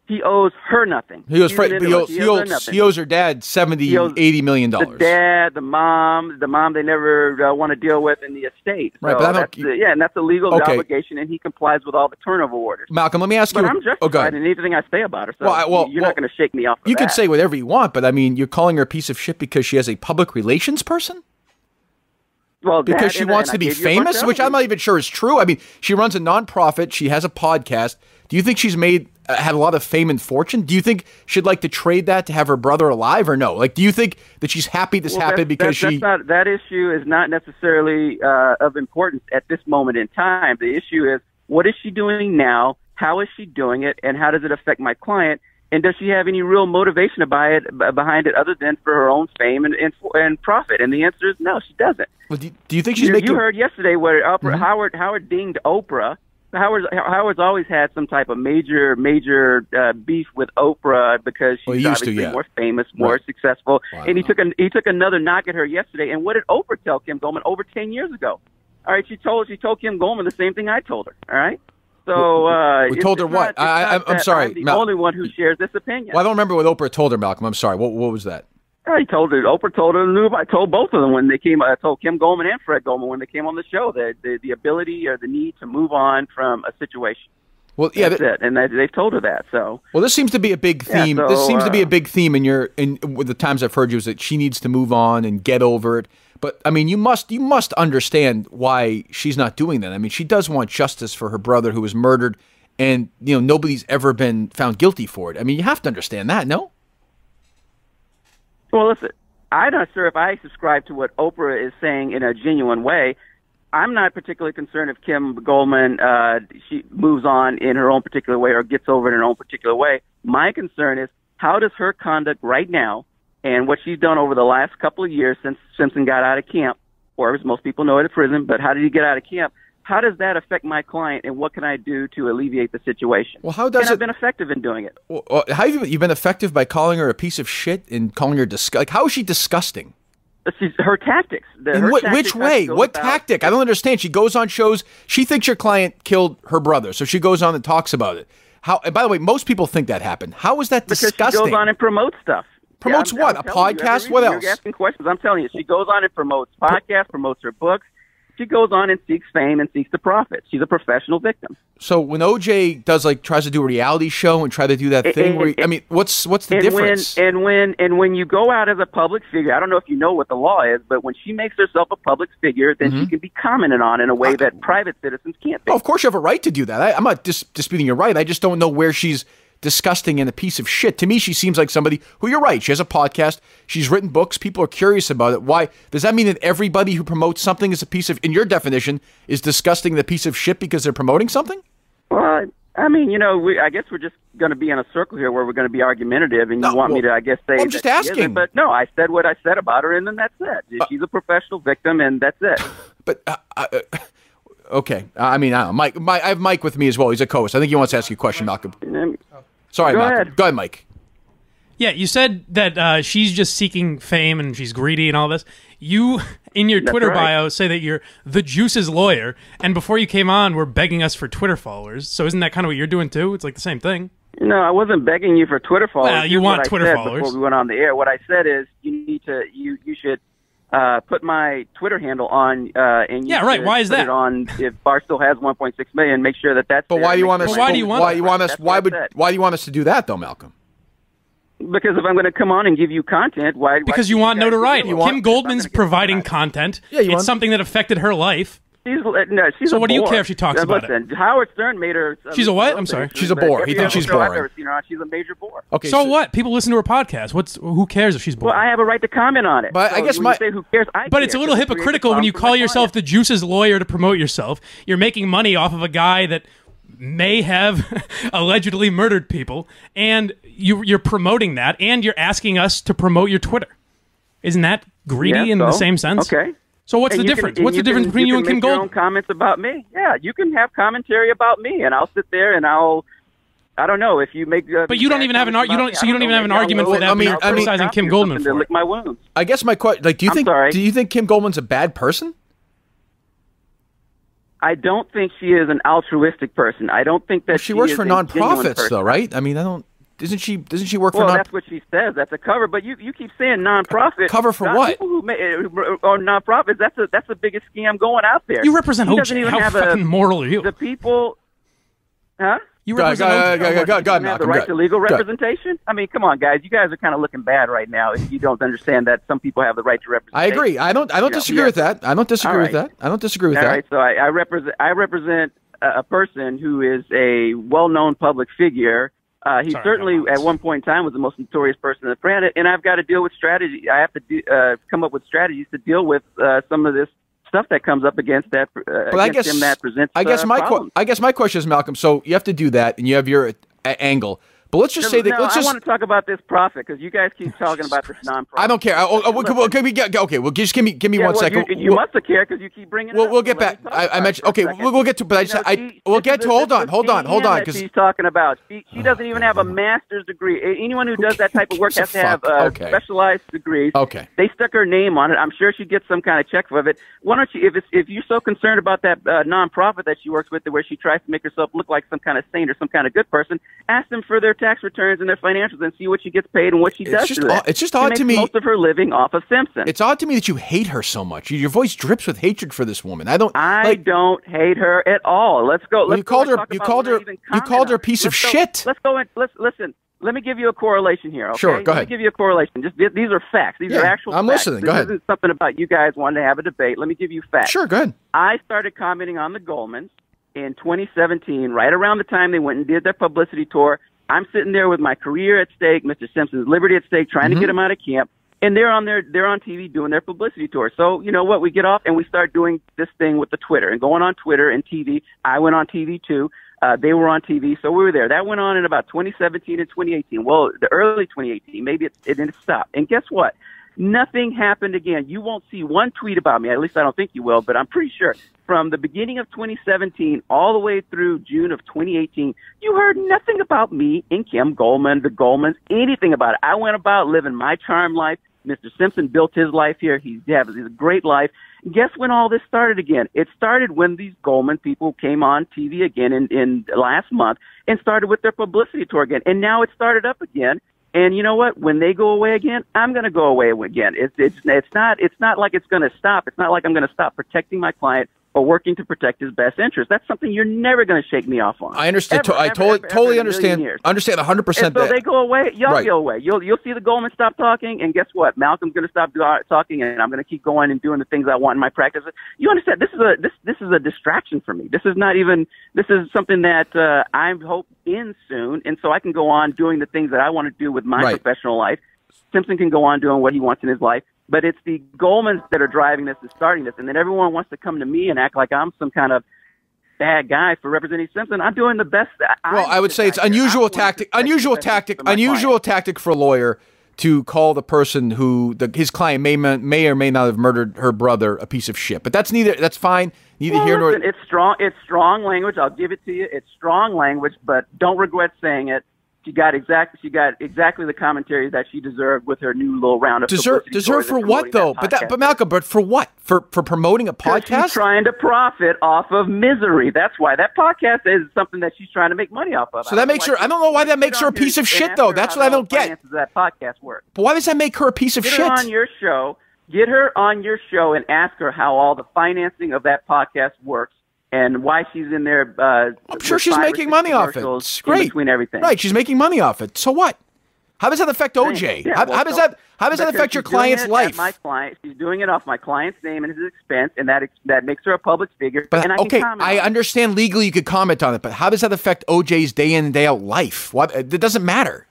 He owes her nothing. He owes an he owes, He owes he owes her dad 70 He owes 80 million the dad, the mom, the mom they never uh, want to deal with in the estate. Right, but that's the- yeah, and that's a legal Okay. obligation, and he complies with all the turnover orders. Malcolm, let me ask But you. I'm oh, justified ahead. in anything I say about her. So Well, I- well, you're well, not going to shake me off. Of You can say whatever you want, but I mean, you're calling her a piece of shit because she has a public relations person? well Because that, she wants to be gave you a bunch famous, which I'm not even sure is true. I mean, she runs a nonprofit, she has a podcast. Do you think she's made had a lot of fame and fortune? Do you think she'd like to trade that to have her brother alive or no? Like, do you think that she's happy this Well, happened that's, because that's, she? that's not, that issue is not necessarily uh, of importance at this moment in time. The issue is what is she doing now? How is she doing it? And how does it affect my client? And does she have any real motivation to buy it behind it other than for her own fame and and, and profit? And the answer is no, she doesn't. Well, do, do you think she's you, making? you heard yesterday where Oprah, Mhm. Howard Howard dinged Oprah. Howard's Howard's always had some type of major major uh, beef with Oprah because she's Well, used to, obviously yeah. more famous, more Right. successful, Well, and he don't took an, he took another knock at her yesterday. And what did Oprah tell Kim Goldman over ten years ago? All right, she told she told Kim Goldman the same thing I told her. All right. So uh, We told her what? not- I- I- not I'm- I'm sorry, I'm the Mal- only one who shares this opinion. well, I don't remember what Oprah told her, Malcolm. I'm sorry. What what was that? I told her. Oprah told her. I told both of them when they came. I told Kim Goldman and Fred Goldman when they came on the show that the, the ability or the need to move on from a situation. Well, yeah. That's th- it. And they, they've told her that. So Well, this seems to be a big Yeah, theme. so, this seems to be a uh, big theme in your in with the times I've heard you is that she needs to move on and get over it. But I mean, you must you must understand why she's not doing that. I mean, she does want justice for her brother who was murdered, and you know nobody's ever been found guilty for it. I mean, you have to understand that, no? Well, listen, I'm not sure if I subscribe to what Oprah is saying in a genuine way. I'm not particularly concerned if Kim Goldman uh, she moves on in her own particular way or gets over it in her own particular way. My concern is how does her conduct right now and what she's done over the last couple of years since Simpson got out of camp, or as most people know it, at prison. But how did he get out of camp? How does that affect my client, and what can I do to alleviate the situation? Well, how does and it? I've been effective in doing it. Well, uh, how have you, you been effective by calling her a piece of shit and calling her disgust? Like, how is she disgusting? She's, her tactics. The, her whi- tactics which way? What about- tactic? I don't understand. She goes on shows. She thinks your client killed her brother, so she goes on and talks about it. How? And by the way, most people think that happened. How is that because disgusting? she goes on and promotes stuff. Promotes Yeah, I'm- what? I'm A telling you, podcast? What else? You're asking questions. I'm telling you, she goes on and promotes podcasts, promotes her books. She goes on and seeks fame and seeks the profit. She's a professional victim. So when OJ does like tries to do a reality show and try to do that And- thing where he, and- I mean, what's what's the and difference? when and when and when you go out as a public figure, I don't know if you know what the law is, but when she makes herself a public figure, then Mm-hmm. she can be commented on in a way that private citizens can't be. oh, of course, you have a right to do that. I, I'm not dis- disputing your right. I just don't know where she's disgusting and a piece of shit. To me, she seems like somebody who you're right. She has a podcast. She's written books. People are curious about it. Why does that mean that everybody who promotes something is a piece of, in your definition, is disgusting the piece of shit because they're promoting something? Well, I mean, you know, we, I guess we're just going to be in a circle here where we're going to be argumentative, and you No, want me to, I guess, say I'm just asking. But no, I said what I said about her, and then that's it. She's a professional victim, and that's it. But uh, uh, okay, I mean, I don't know. Mike, Mike, I have Mike with me as well. He's a co-host. I think he wants to ask you a question, Malcolm. Sorry, Go Malcolm. ahead. Go ahead, Mike. Yeah, you said that uh, she's just seeking fame and she's greedy and all this. You, in your That's Twitter right. bio, say that you're the Juice's lawyer, and before you came on, were begging us for Twitter followers. So isn't that kind of what you're doing too? It's like the same thing. No, I wasn't begging you for Twitter followers. Well, you Here's want Twitter followers. Before we went on the air, what I said is you need to you you should uh, put my Twitter handle on. Uh, and Yeah, right. Why is that? On if Bar still has 1.6 million, make sure that that's. But why do you want us? why do you want Why you want us? Why would? Why do you want us to do that, though, Malcolm? Because if I'm going to come on and give you content, why? why Because should you want guys do notoriety. it? Kim Goldman's I'm gonna get providing content. Yeah, you it's want- something that affected her life. She's no, she's So a what do you care if she talks Uh, about it? listen, Howard Stern made her. uh, She's a what? uh, I'm sorry. She's a bore. He thinks she's show I've boring. ever seen her on, she's a major bore. Okay. So what? People listen to her podcast. What's who cares if she's bored? Well, I have a right to comment on it. But I guess my- say who cares, I But it's a care, little 'cause it creates a hypocritical when you call yourself client. the Juice's lawyer to promote yourself. You're making money off of a guy that may have allegedly murdered people, and you, you're promoting that, and you're asking us to promote your Twitter. Isn't that greedy Yeah, in the same sense? Okay. So what's And the you can- difference? what's the you difference can- between you, can and Kim make your own Goldman? comments about me. Yeah, you can have commentary about me, and I'll sit there and I'll. I don't know if you make. Uh, But you don't even have an comments ar- you don't- me, so you don't even have an argument for that I'll being I'll criticizing Kim Goldman for lick my wounds. I guess my question, like, do you I'm think? sorry. Do you think Kim Goldman's a bad person? I don't think she is an altruistic person. I don't think that Well, she works is for a genuine nonprofits, though, right? I mean, I don't. Isn't she? Doesn't she work Well, for non? that's what she says. That's a cover. But you you keep saying nonprofit. Cover for Not what? People who ma- uh, are nonprofits. That's a that's the biggest scam going out there. You represent He doesn't OJ. even How have fucking a, moral are you? the people. Huh? You represent go- OJ. go- go- go- He go- have Malcolm, the right go. to legal Go. representation. I mean, come on, guys. You guys are kind of looking bad right now if you don't understand that some people have the right to represent. I agree. I don't. I don't Yeah. disagree Yeah. with that. I don't disagree All with that. I don't disagree with All that. right, so I, I represent I represent a, a person who is a well-known public figure. Uh, he Sorry, certainly, at one point in time, was the most notorious person on the planet, and I've got to deal with strategy. I have to do, uh, come up with strategies to deal with uh, some of this stuff that comes up against that. Uh, Well, I guess him that presents. I guess uh, my que- I guess my question is Malcolm. So you have to do that, and you have your uh, angle. But let's just say that. no, let's I just. want to talk about this profit because you guys keep talking about this non-profit. I don't care. I, oh, oh, well, give me, yeah, okay, well, just give me, give me Yeah, one well, second. You, you We'll- must have cared because you keep bringing. it We'll, up, we'll get back. I, I mentioned. Okay, we'll, we'll get to. But I You just. know, I. she- We'll get to. Hold on. Hold on. Hold on. Because she's talking about. She, she doesn't even have a master's degree. Anyone who does that type of work has to have uh, Okay. specialized degrees. Okay. They stuck her name on it. I'm sure she gets some kind of check for it. Why don't you, if it's, if you're so concerned about that uh, nonprofit that she works with, where she tries to make herself look like some kind of saint or some kind of good person, ask them for their tax returns and their financials and see what she gets paid and what she It's does just to that. it's just odd to me- Most of her living off of Simpson. it's odd to me that you hate her so much. Your voice drips with hatred for this woman. I don't. I like, don't hate her at all. Let's go. Let's you go called her- you called her- you called her a piece of Let's go- shit. Let's go and let's listen. Let me give you a correlation here. Okay? Sure, go Let ahead. me give you a correlation. Just th- these are facts. These Yeah, are actual. I'm facts. listening. This Go ahead. isn't something about you guys wanting to have a debate. Let me give you facts. Sure. Go ahead. I started commenting on the Goldmans in 2017, right around the time they went and did their publicity tour. I'm sitting there with my career at stake, Mr. Simpson's liberty at stake, trying Mm-hmm. to get him out of camp. And they're on their they're on TV doing their publicity tour. So you know what? We get off and we start doing this thing with the Twitter and going on Twitter and TV. I went on TV too. Uh, they were on TV, so we were there. That went on in about 2017 and 2018. Well, the early 2018, maybe it, it didn't stop. And guess what? Nothing happened again. You won't see one tweet about me. At least I don't think you will, but I'm pretty sure from the beginning of 2017 all the way through June of 2018, you heard nothing about me and Kim Goldman, the Goldmans, anything about it. I went about living my charm life. Mr. Simpson built his life here. He's, he's a great life. Guess when all this started again? It started when these Goldman people came on TV again in, in last month and started with their publicity tour again. And now it started up again. And you know what? When they go away again, I'm going to go away again. It's it's it's not it's not like it's going to stop. It's not like I'm going to stop protecting my client or working to protect his best interest. That's something you're never going to shake me off on. I understand. Ever, to- I ever, totally, ever, totally ever a understand. Understand 100 percent so that. they go away. Y'all Right. go away. You'll you'll see the Goldman stop talking, and guess what? Malcolm's going to stop talking, and I'm going to keep going and doing the things I want in my practice. You understand? This is a this this is a distraction for me. This is not even. This is something that uh, I hope ends soon, and so I can go on doing the things that I want to do with my Right. professional life. Simpson can go on doing what he wants in his life. But it's the Goldmans that are driving this and starting this, and then everyone wants to come to me and act like I'm some kind of bad guy for representing Simpson. I'm doing the best. I, Well, I would say it's unusual tactic. Unusual the best interest tactic. Unusual client. tactic for a lawyer to call the person who the, his client may may or may not have murdered her brother a piece of shit. But that's neither. That's fine. Neither Well, here nor. it's strong. It's strong language. I'll give it to you. It's strong language, but don't regret saying it. She got exact. She got exactly the commentary that she deserved with her new little round of Deserve deserve for what though? that But that but Malcolm, but for what? For for promoting a podcast? She's trying to profit off of misery. That's why that podcast is something that she's trying to make money off of. So that makes her- I don't know why that makes her a piece of shit, though. That's what I don't get. Does that podcast work? but why does that make her a piece of Get shit? her on your show. Get her on your show and ask her how all the financing of that podcast works and why she's in there. Uh, I'm sure she's making money off it. It's great. between everything. Right, she's making money off it. So what? How does that affect OJ? Yeah, how, well, how does that how does that affect your client's life? My client, she's doing it off my client's name and his expense, and that that makes her a public figure. But and I okay, can I understand legally you could comment on it, but how does that affect OJ's day in and day out life? What it doesn't matter.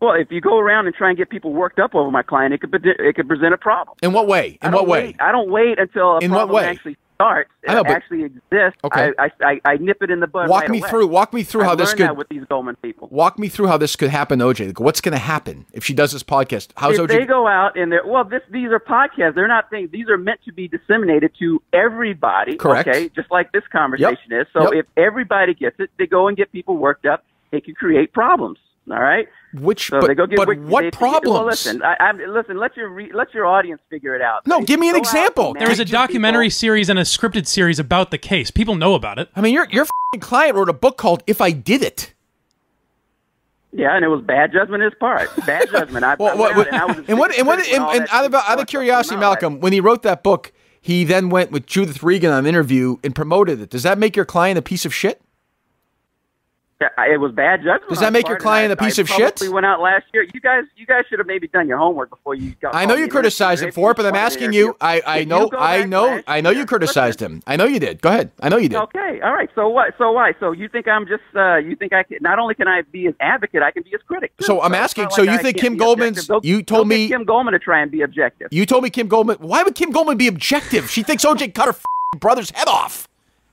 Well, if you go around and try and get people worked up over my client, it could it could present a problem. In what way? In what way? I don't wait until a In what problem way? actually starts. I know, but- actually exists. Okay. I, I, I, nip it in the bud. Walk right me away. through. Walk me through I how this could with these Goldman people. walk me through how this could happen, OJ. What's going to happen if she does this podcast? How's if OJ? they go out and they're well, this these are podcasts. They're not things. These are meant to be disseminated to everybody. Correct. Okay, just like this conversation is. So Yep. if everybody gets it, they go and get people worked up. It can create problems. All right. Which So but, they go get but they- what they- problems? Well, listen, I, I, listen. Let your re, let your audience figure it out. No, They give me an go example. and There was a documentary people. series and a scripted series about the case. People know about it. I mean, your your client wrote a book called "If I Did It." Yeah, and it was bad judgment his part. Bad judgment. I, I Well, went what, out and I was and what, and what, when and, and out of out of curiosity, came out, Malcolm, when he wrote that book, he then went with Judith Regan on an interview and promoted it. Does that make your client a piece of shit? It was bad judgment. Does that make your client a piece I, of I shit? We Went out last year. You guys, you guys should have maybe done your homework before you got. I know you criticized him for it, but I'm asking you. I, I know I know I know you criticized him. I know you did. Go ahead. I know you did. Okay, all right. So what? So why? So you think I'm just? uh You think I can? Not only can I be an advocate, I can be his critic. too. So I'm asking- not so like you think Kim Goldman's- Go- you told me- Kim Goldman to try and be objective. You told me Kim Goldman. Why would Kim Goldman be objective? She thinks OJ cut her brother's head off.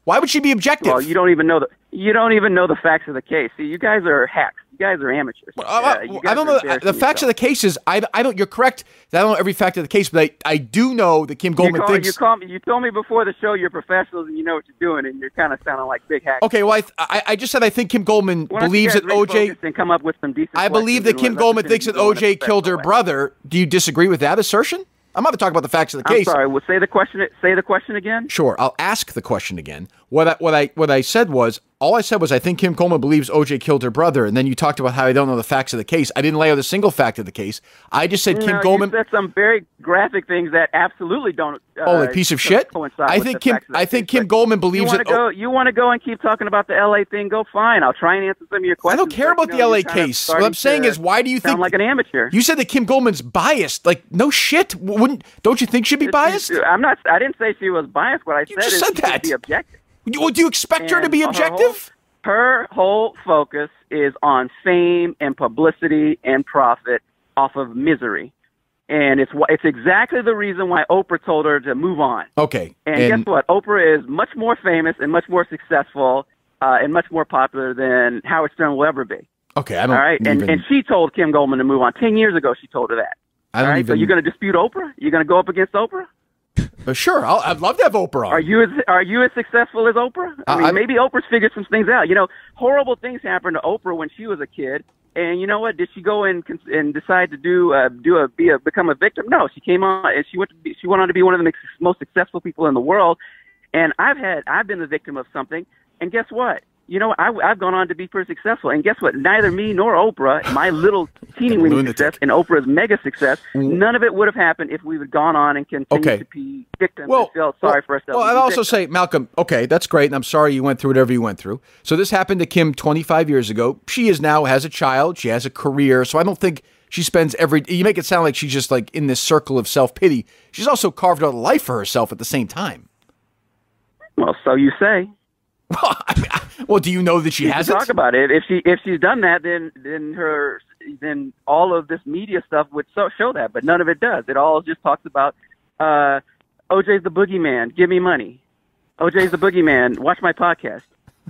Why would she be objective? Well, you don't even know the you don't even know the facts of the case. See, you guys are hacks. You guys are amateurs. Uh, Uh, you I don't know. embarrassing The facts of the case is, I, I don't. You're correct. I don't know every fact of the case, but I, I do know that Kim You, Goldman call, thinks. you call me. You told me before the show you're professionals and you know what you're doing, and you're kind of sounding like big hacks. okay, well, I, th- I, I just said I think Kim Goldman Why you believes that OJ. and come up with some decent. I believe that Kim Goldman thinks that thing go in a OJ killed her way. brother. Do you disagree with that assertion? I'm not talking about the facts of the case. I'm sorry. Well, say the question. Say the question again. Sure, I'll ask the question again. What I, what I what I said was all I said was I think Kim Goldman believes OJ killed her brother, and then you talked about how I don't know the facts of the case. I didn't lay out a single fact of the case. I just said Kim no, Goldman. You said some very graphic things that absolutely don't. Uh, Oh, a piece of shit. I think Kim. facts of the I think case, Kim Goldman You believes want that. to go? You want to go and keep talking about the L.A. thing? Go fine. I'll try and answer some of your questions. I don't care about you the LA case. What I'm saying is, why do you think like an amateur? You said that Kim Goldman's biased. Like, no shit. Wouldn't don't you think she'd be biased? I'm not. I didn't say she was biased. What I You said is said she should that. be objective. Do you expect her to And be her objective? whole- Her whole focus is on fame and publicity and profit off of misery, and it's it's exactly the reason why Oprah told her to move on. Okay. And, And, guess what? Oprah is much more famous and much more successful uh, and much more popular than Howard Stern will ever be. okay, I don't right, and even. and she told Kim Goldman to move on ten years ago. She told her that. I don't right, even. so you're going to dispute Oprah? You're going to go up against Oprah? Uh, sure, I'll, I'd love to have Oprah on. Are you as are you as successful as Oprah? I Uh, mean, I- maybe Oprah's figured some things out. You know, horrible things happened to Oprah when she was a kid, and you know what? Did she go and and decide to do uh, do a be a become a victim? No, she came on and she went to be, she went on to be one of the most successful people in the world. And I've had I've been the victim of something, and guess what? You know, I, I've gone on to be pretty successful, and guess what? Neither me nor Oprah, my little teeny weeny success, and Oprah's mega success, mm. none of it would have happened if we had gone on and continued Okay. to be victims well, and felt sorry well, for ourselves. Well, I'd also say, Malcolm, okay, that's great, and I'm sorry you went through whatever you went through. So this happened to Kim 25 years ago. She is now has a child. She has a career. So I don't think she spends every. You make it sound like she's just like in this circle of self pity. She's also carved out a life for herself at the same time. Well, so you say. Well, I mean, I- well, do you know that she We can hasn't? talk about it. If she if she's done that, then then her then all of this media stuff would so, show that, but none of it does. It all just talks about uh, OJ's the boogeyman. Give me money. OJ's the boogeyman. Watch my podcast.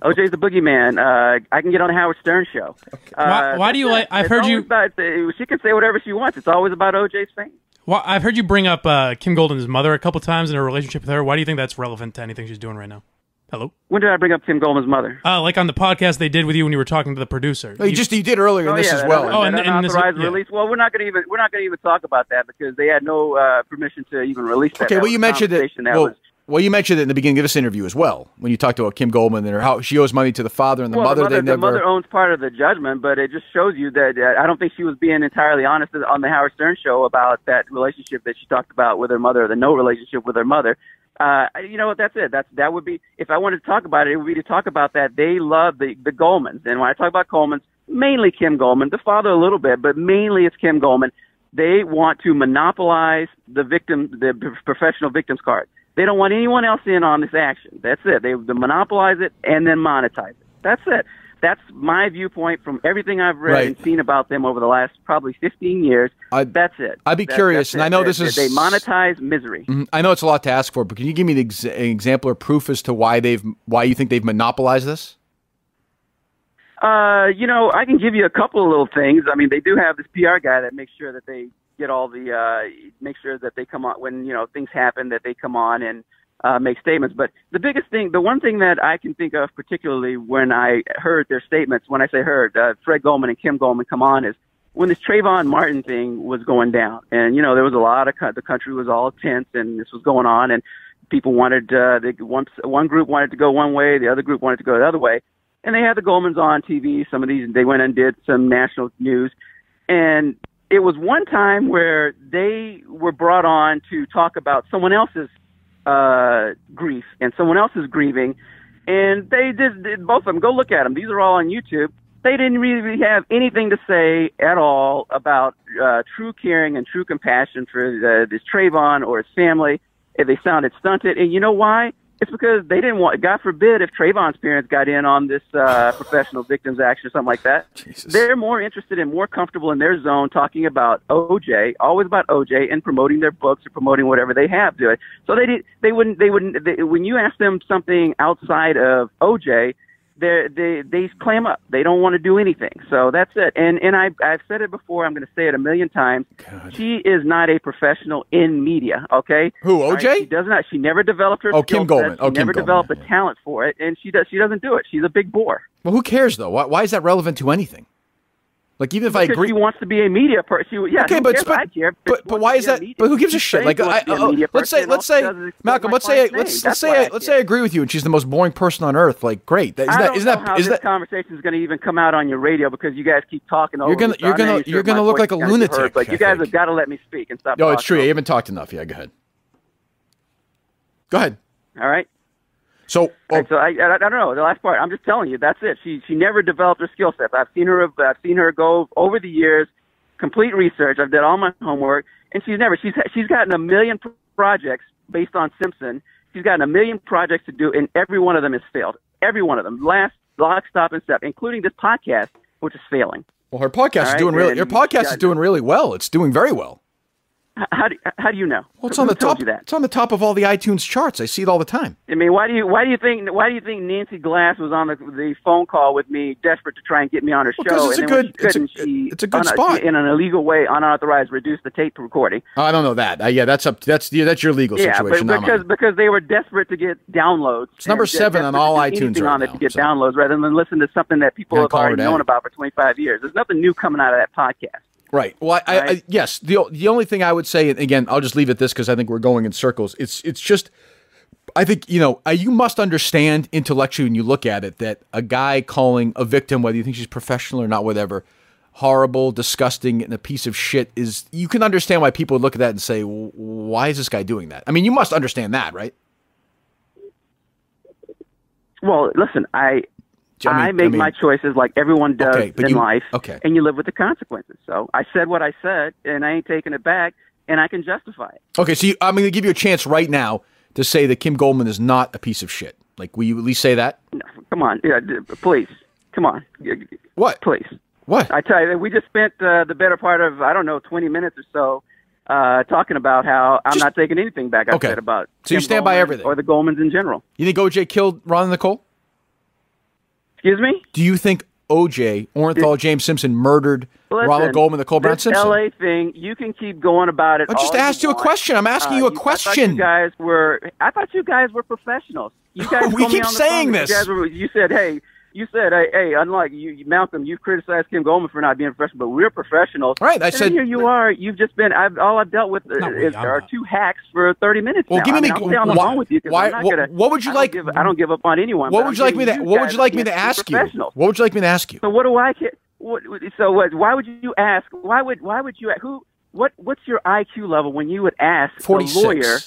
OJ's the boogeyman. Uh, I can get on the Howard Stern show. Uh, Why- why do you that's like- I've heard you- About, uh, she can say whatever she wants. It's always about OJ's fame. Well, I've heard you bring up uh, Kim Goldman's mother a couple times in her relationship with her. Why do you think that's relevant to anything she's doing right now? Hello. When did I bring up Kim Goldman's mother? Uh, like on the podcast they did with you when you were talking to the producer. Oh, you just you did earlier in Oh this yeah, as well. Oh, that and- and this- unauthorized yeah. release. Well, we're not going to even we're not going to even talk about that because they had no uh, permission to even release that. Okay, That well you mentioned it. conversation That Well, was, well, you mentioned it in the beginning of this interview as well when you talked about Kim Goldman and her how she owes money to the father and the well, mother. the mother, they the mother owns part of the judgment, but it just shows you that uh, I don't think she was being entirely honest on the Howard Stern show about that relationship that she talked about with her mother, the no relationship with her mother. Uh, you know what? That's it. That's that would be if I wanted to talk about it, it would be to talk about that they love the the Goldmans, and when I talk about Goldmans, mainly Kim Goldman, the father a little bit, but mainly it's Kim Goldman. They want to monopolize the victim, the professional victims card. They don't want anyone else in on this action. That's it. They, they monopolize it and then monetize it. That's it. That's my viewpoint from everything I've read Right. and seen about them over the last probably 15 years. I- that's it. I'd be That- curious, and. I know this is- they monetize misery. Mhm. I know it's a lot to ask for, but can you give me an, ex- an example or proof as to why they've why you think they've monopolized this? Uh, you know, I can give you a couple of little things. I mean, they do have this PR guy that makes sure that they get all the uh make sure that they come on when, you know, things happen that they come on and uh make statements. But the biggest thing, the one thing that I can think of particularly when I heard their statements, when I say heard, uh, Fred Goldman and Kim Goldman come on is when this Trayvon Martin thing was going down. And you know, there was a lot of co- the country was all tense and this was going on and people wanted uh they one one group wanted to go one way, the other group wanted to go the other way and they had the Goldmans on TV. Some of these they went and did some national news, and it was one time where they were brought on to talk about someone else's uh, grief and someone else's grieving, and they did, did both of them. Go look at them; these are all on YouTube. They didn't really have anything to say at all about uh, true caring and true compassion for uh, this Trayvon or his family. If they sounded stunted, and you know why? It's because they didn't want. God forbid if Trayvon's parents got in on this uh, professional victims action or something like that. Jesus. They're more interested and more comfortable in their zone talking about OJ, always about OJ, and promoting their books or promoting whatever they have to it. So they did. They wouldn't. They wouldn't. They, when you ask them something outside of OJ, they they they clam up. They don't want to do anything. So that's it. And and I I've said it before. I'm going to say it a million times. She is not a professional in media. Okay. Who, OJ? She does not. She never developed her. Oh, Kim Goldman. She Oh, Kim never Goldman, developed yeah. talent for it, and she does. She doesn't do it. She's a big bore. Well, who cares though? Why, why is that relevant to anything? Like even if I agree, she wants to be a media person. She, yeah, okay, but but, but, but why is that? But who gives a shit? Like, I, oh, let's say, let's say, Malcolm, let's say, let's let's say, let's say I agree with you, and she's the most boring person on earth. Like, great, that, I isn't don't that isn't know that this that conversation is going to even come out on your radio because you guys keep talking. You're gonna- you're gonna- you're gonna look like a is gonna be heard, lunatic, But you guys have got to let me speak and stop. No, it's true. You over haven't talked enough. Yeah, go ahead. Go ahead. All right. So, oh, so I, I, I don't know the last part. I'm just telling you. That's it. She she never developed her skill set. I've seen her. I've seen her go over the years, complete research. I've done all my homework, and she's never. She's she's gotten a million projects based on Simpson. She's gotten a million projects to do, and every one of them has failed. Every one of them. Last lock, stop, and step, including this podcast, which is failing. well, her podcast All is right, doing really. Your podcast is doing really well. It's doing very well. How do how do you know? Well, it's Who on the top. It's on the top of all the iTunes charts. I see it all the time. I mean, why do you why do you think why do you think Nancy Glass was on the the phone call with me, desperate to try and get me on her Well, show? it's a good- it's a- it's a good spot. in an illegal way, unauthorized, reduced the tape recording. Oh, I don't know that. Uh, yeah, that's up. That's yeah, that's your legal Yeah, situation. but mine. because because they were desperate to get downloads. It's number seven on all iTunes right on it now, to get so. downloads rather than listen to something that people have already known about for 25 years. There's nothing new coming out of that podcast. Right. Well, I, I, I yes. The the only thing I would say, and again, I'll just leave it this because I think we're going in circles. It's it's just, I think you know, you must understand intellectually when you look at it that a guy calling a victim, whether you think she's professional or not, whatever, horrible, disgusting, and a piece of shit is. You can understand why people would look at that and say, "Why is this guy doing that?" I mean, you must understand that, right? Well, listen, I I mean- I make I mean- my choices like everyone does Okay, in you- life, okay. and you live with the consequences. So I said what I said, and I ain't taking it back, and I can justify it. Okay, so you, I'm going to give you a chance right now to say that Kim Goldman is not a piece of shit. Like, will you at least say that? No, come on, yeah, please, come on, What? please. What? I tell you, we just spent uh, the better part of I don't know twenty minutes or so uh, talking about how I'm Just- not taking anything back. I Okay. said about So you Kim stand by everything? or the Goldmans in general. You think OJ killed Ron Nicole? Excuse me? Do you think OJ, Orenthal, James Simpson murdered Listen, Ronald Goldman, Nicole Brown Simpson. LA thing, you can keep going about it. I just asked you, you a question. I'm asking uh, you a question. you guys were, I thought you guys were professionals. You guys we keep saying this. You, were, you said, hey, you said, hey, hey, unlike you, Malcolm, you've criticized Kim Goldman for not being professional, but we're professionals. Right. I and said, here you are. You've just been, I've, all I've dealt with is, really, are not. two hacks for 30 minutes. Well, now. give me I mean, the, why, wrong with you. Why, gonna, what would you I like? Give, I don't give up on anyone. What would you like me to, what would you like me to ask you? What would you like me to ask you? So what do I so what, why would you ask? Why would, why would you, who, what, what's your IQ level when you would ask 46. a lawyer?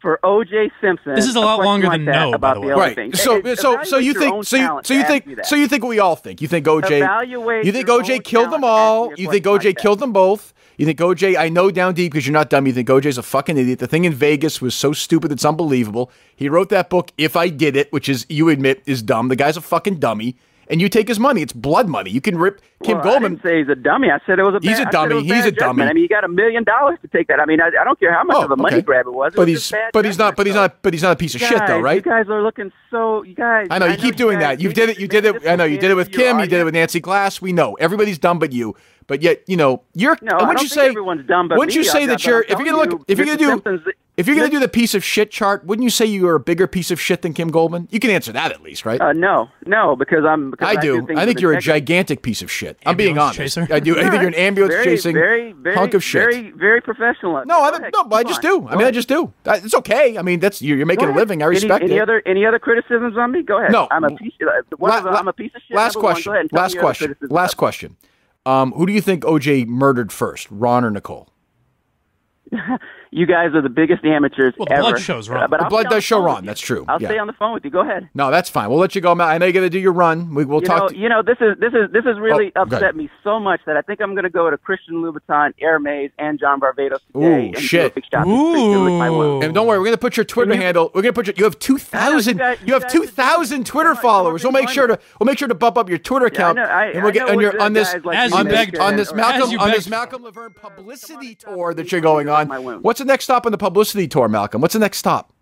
for O.J. Simpson. This is a lot a longer like than no, about by the way. The right. So, it, so, so you think, so you, so you think, so you think we all think. You think O.J. Evaluate you think O.J. killed them all. You think O.J. Like killed that. them both. You think O.J. I know down deep because you're not dumb. You think O.J.'s a fucking idiot. The thing in Vegas was so stupid it's unbelievable. He wrote that book, If I Did It, which is you admit is dumb. The guy's a fucking dummy and you take his money. It's blood money. You can rip Kim well, Goldman. I didn't say he's a dummy. I said it was a. Bad, he's a dummy. He's a dummy. I mean, he got a million dollars to take that. I mean, I, I don't care how much oh, of a okay. money grab it was. It but was he's but he's not. But he's not. But he's not a piece of guys, shit, though, right? You guys are looking so. You guys. I know you I keep know doing guys, that. You did it. You did it. I know you did it with Kim. You did it with Nancy Glass. We know everybody's dumb, but you. But yet, you know, you're. No, wouldn't you say everyone's dumb. But wouldn't you say that you're? If you're gonna look, if you're gonna do, if you're gonna do the piece of shit chart, wouldn't you say you are a bigger piece of shit than Kim Goldman? You can answer that at least, right? Uh, no, no, because I'm. Because I, I, do. I think you're a gigantic piece of shit. I'm being honest. Chaser. I do. I think you're an ambulance very, chasing very, very, hunk of shit. Very, very professional. No, I no, but I just do. I mean, I just do. It's okay. I mean, that's you're making a living. I respect it. Any other any other criticisms on me? Go ahead. No, I'm a piece. Uh, I'm a piece of shit. Last question. Last question. Last question. Um, who do you think OJ murdered first, Ron or Nicole? You guys are the biggest amateurs well, the ever. Blood shows Uh, but the blood does show Ron. That's true. I'll yeah. stay on the phone with you. Go ahead. No, that's fine. We'll let you go, Matt. I know you got to do your run. We, will you talk. Know, to... You know, this is this is this has oh, really oh, upset me so much that I think I'm going to go to Christian Louboutin, Hermès, and John Varvatos today. Ooh, and shit. Ooh. And don't worry, we're going to put your Twitter you... handle. We're going to put your. You have two thousand. You, you, have two thousand Twitter followers. We'll make sure to we'll make sure to bump up your Twitter account, and we'll get on your on this on this Malcolm on this Malcolm LaVergne publicity tour that you're going on. What's what's the next stop on the publicity tour, Malcolm? What's the next stop?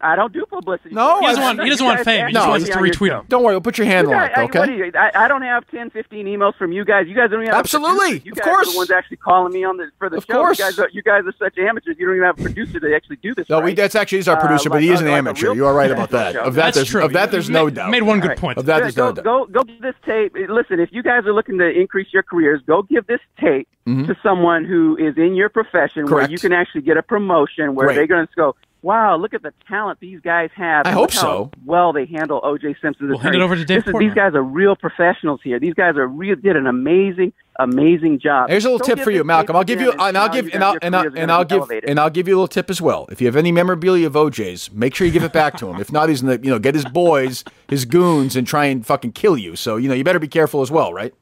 I don't do publicity. No, he doesn't want, he doesn't want fame. He no, just wants to retweet him. Don't worry, we'll put your handle on it, okay? You, I, I, don't have 10, 15 emails from you guys. You guys don't even have Absolutely, you of course. the ones actually calling me on the, for the of show. Course. You, guys are, you guys are such amateurs. You don't even have a producer that actually do this. No, right? we, that's actually he's our uh, producer, uh, but like, he is an like amateur. You are right about that. Of that, that's true. Of that, there's no doubt. made one good point. Of that, there's no doubt. Go, go give this tape. Listen, if you guys are looking to increase your careers, go give this tape mm-hmm. to someone who is in your profession where you can actually get a promotion where they're going to go, wow, look at the talent these guys have. I hope so. Well, they handle O.J. Simpson's we'll attorney. Hand it over to Dave is, these guys are real professionals here. These guys are real. Did an amazing, amazing job. Here's a little Don't tip for you, Malcolm. I'll give you, and I'll give, and I'll, and I'll, and I'll give, elevated. and I'll give you a little tip as well. If you have any memorabilia of O.J.'s, make sure you give it back to him. if not, he's gonna, you know, get his boys, his goons, and try and fucking kill you. So you know, you better be careful as well, right?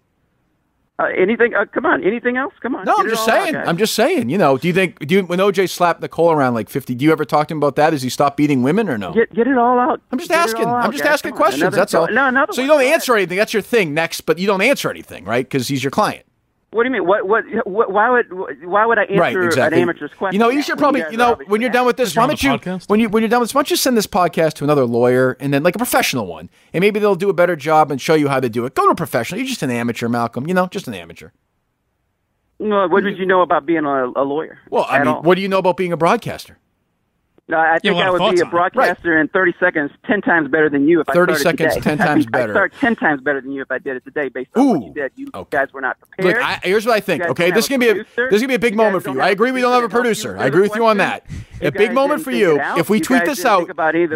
Uh, anything? Uh, come on. Anything else? Come on. No, I'm just saying. I'm just saying. You know, do you think? Do you, when OJ slapped Nicole around like 50? Do you ever talk to him about that? He stopped beating women or no? Get, get it all out. I'm just get asking. Out, I'm just guys. asking come questions. Another, that's all. No, another so you don't answer anything. That's your thing. Next, but you don't answer anything, right? Because he's your client. What do you mean? What, what? What? why would? Why would I answer right, exactly. an amateur's question? You know, you should probably. You, you know, when you're done with this, why don't you? When you when you're done with this, why don't you send this podcast to another lawyer and then like a professional one, and maybe they'll do a better job and show you how to do it. Go to a professional. You're just an amateur, Malcolm. You know, just an amateur. No, what did you know about being a, a lawyer? Well, I mean, all? what do you know about being a broadcaster? No, I think I would be a broadcaster right. in 30 seconds, 10 times better than you if I started today, 30 seconds, 10 times better. I start 10 times better than you if I did it today based on Ooh. what you did. You okay. guys were not prepared. Look, I, here's what I think, okay? This is going to be a this is be a big moment for you. I agree we don't have a producer. I agree with you on that. A big moment for you. If we tweet this out,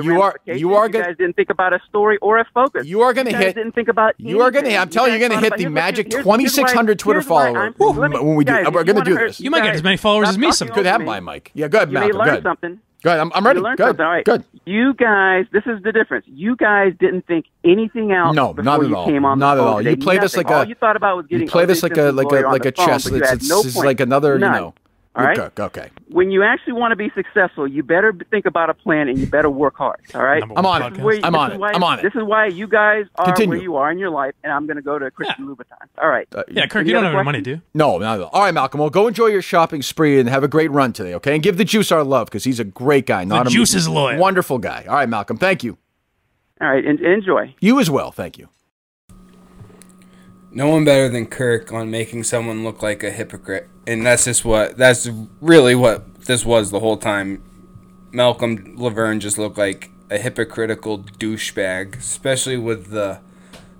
you are you are going Guys didn't think about a story or a focus. You are going to hit didn't think about You are going to I'm telling you you're going to hit the magic 2600 Twitter follower when we do we're going to do this. You might get as many followers as me some. Could happen by Mike. Yeah, go ahead, Malcolm. Go ahead. I'm, I'm ready. You learned Good. something. All right. Good. You guys, this is the difference. You guys didn't think anything else No, before not at you all. came on Not at all. You play this like a- All you thought about was getting You play this like a like a like a chess. It's, it's, no point. like another. You know. All right. Okay. okay. When you actually want to be successful, you better think about a plan and you better work hard. All right. I'm on it. This is where- I'm on it. why- I'm on it. This is why you guys are Continue. where you are in your life, and I'm going to go to Christian Louboutin. All right. Uh, Yeah, Kirk, Any you don't have any money, questions? do you? No, not at all. All right, Malcolm. Well, go enjoy your shopping spree and have a great run today, okay? And give the juice our love because he's a great guy. Not a Juice is lawyer. Wonderful guy. All right, Malcolm. Thank you. All right. En- enjoy. You as well. Thank you. No one better than Kirk on making someone look like a hypocrite. And that's just what that's really what this was the whole time. Malcolm LaVergne just looked like a hypocritical douchebag, especially with the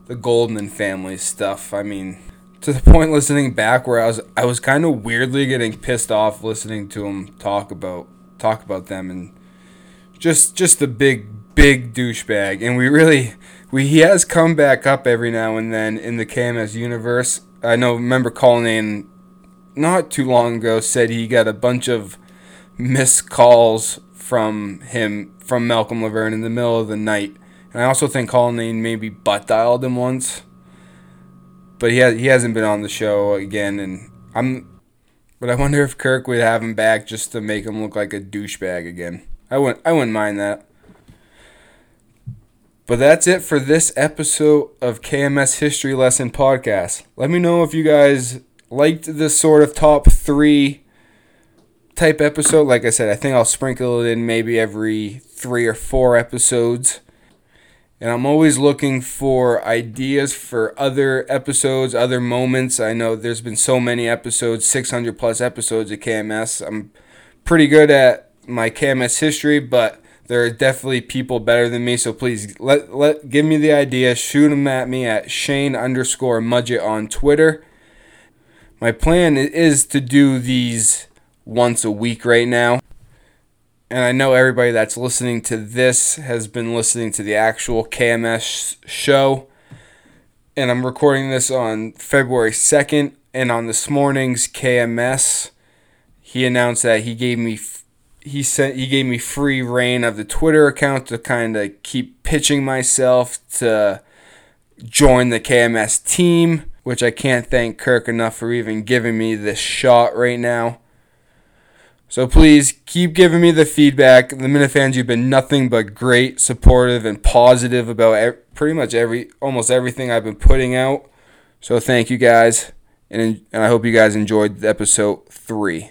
the Goldman family stuff. I mean, to the point listening back where I was I was kind of weirdly getting pissed off listening to him talk about talk about them and just just a big big douchebag. And we really we he has come back up every now and then in the KMS universe. I know remember Colin not too long ago said he got a bunch of missed calls from him from Malcolm LaVergne in the middle of the night. And I also think Colin maybe butt dialed him once. But he has, he hasn't been on the show again and I'm but I wonder if Kirk would have him back just to make him look like a douchebag again. I wouldn't I wouldn't mind that. But that's it for this episode of KMS History Lesson Podcast. Let me know if you guys liked this sort of top three type episode. Like I said, I think I'll sprinkle it in maybe every three or four episodes. And I'm always looking for ideas for other episodes, other moments. I know there's been so many episodes, 600 plus episodes of KMS. I'm pretty good at my KMS history, but there are definitely people better than me. So please let let give me the idea. Shoot them at me at Shane underscore Mudget on Twitter. My plan is to do these once a week right now. And I know everybody that's listening to this has been listening to the actual KMS show. And I'm recording this on February 2nd. And on this morning's KMS, he announced that he gave me he sent he gave me free reign of the Twitter account to kind of keep pitching myself to join the KMS team, which I can't thank Kirk enough for even giving me this shot right now. So please keep giving me the feedback. The Minifans, you've been nothing but great, supportive, and positive about pretty much every, almost everything I've been putting out. So thank you guys, and and I hope you guys enjoyed episode three.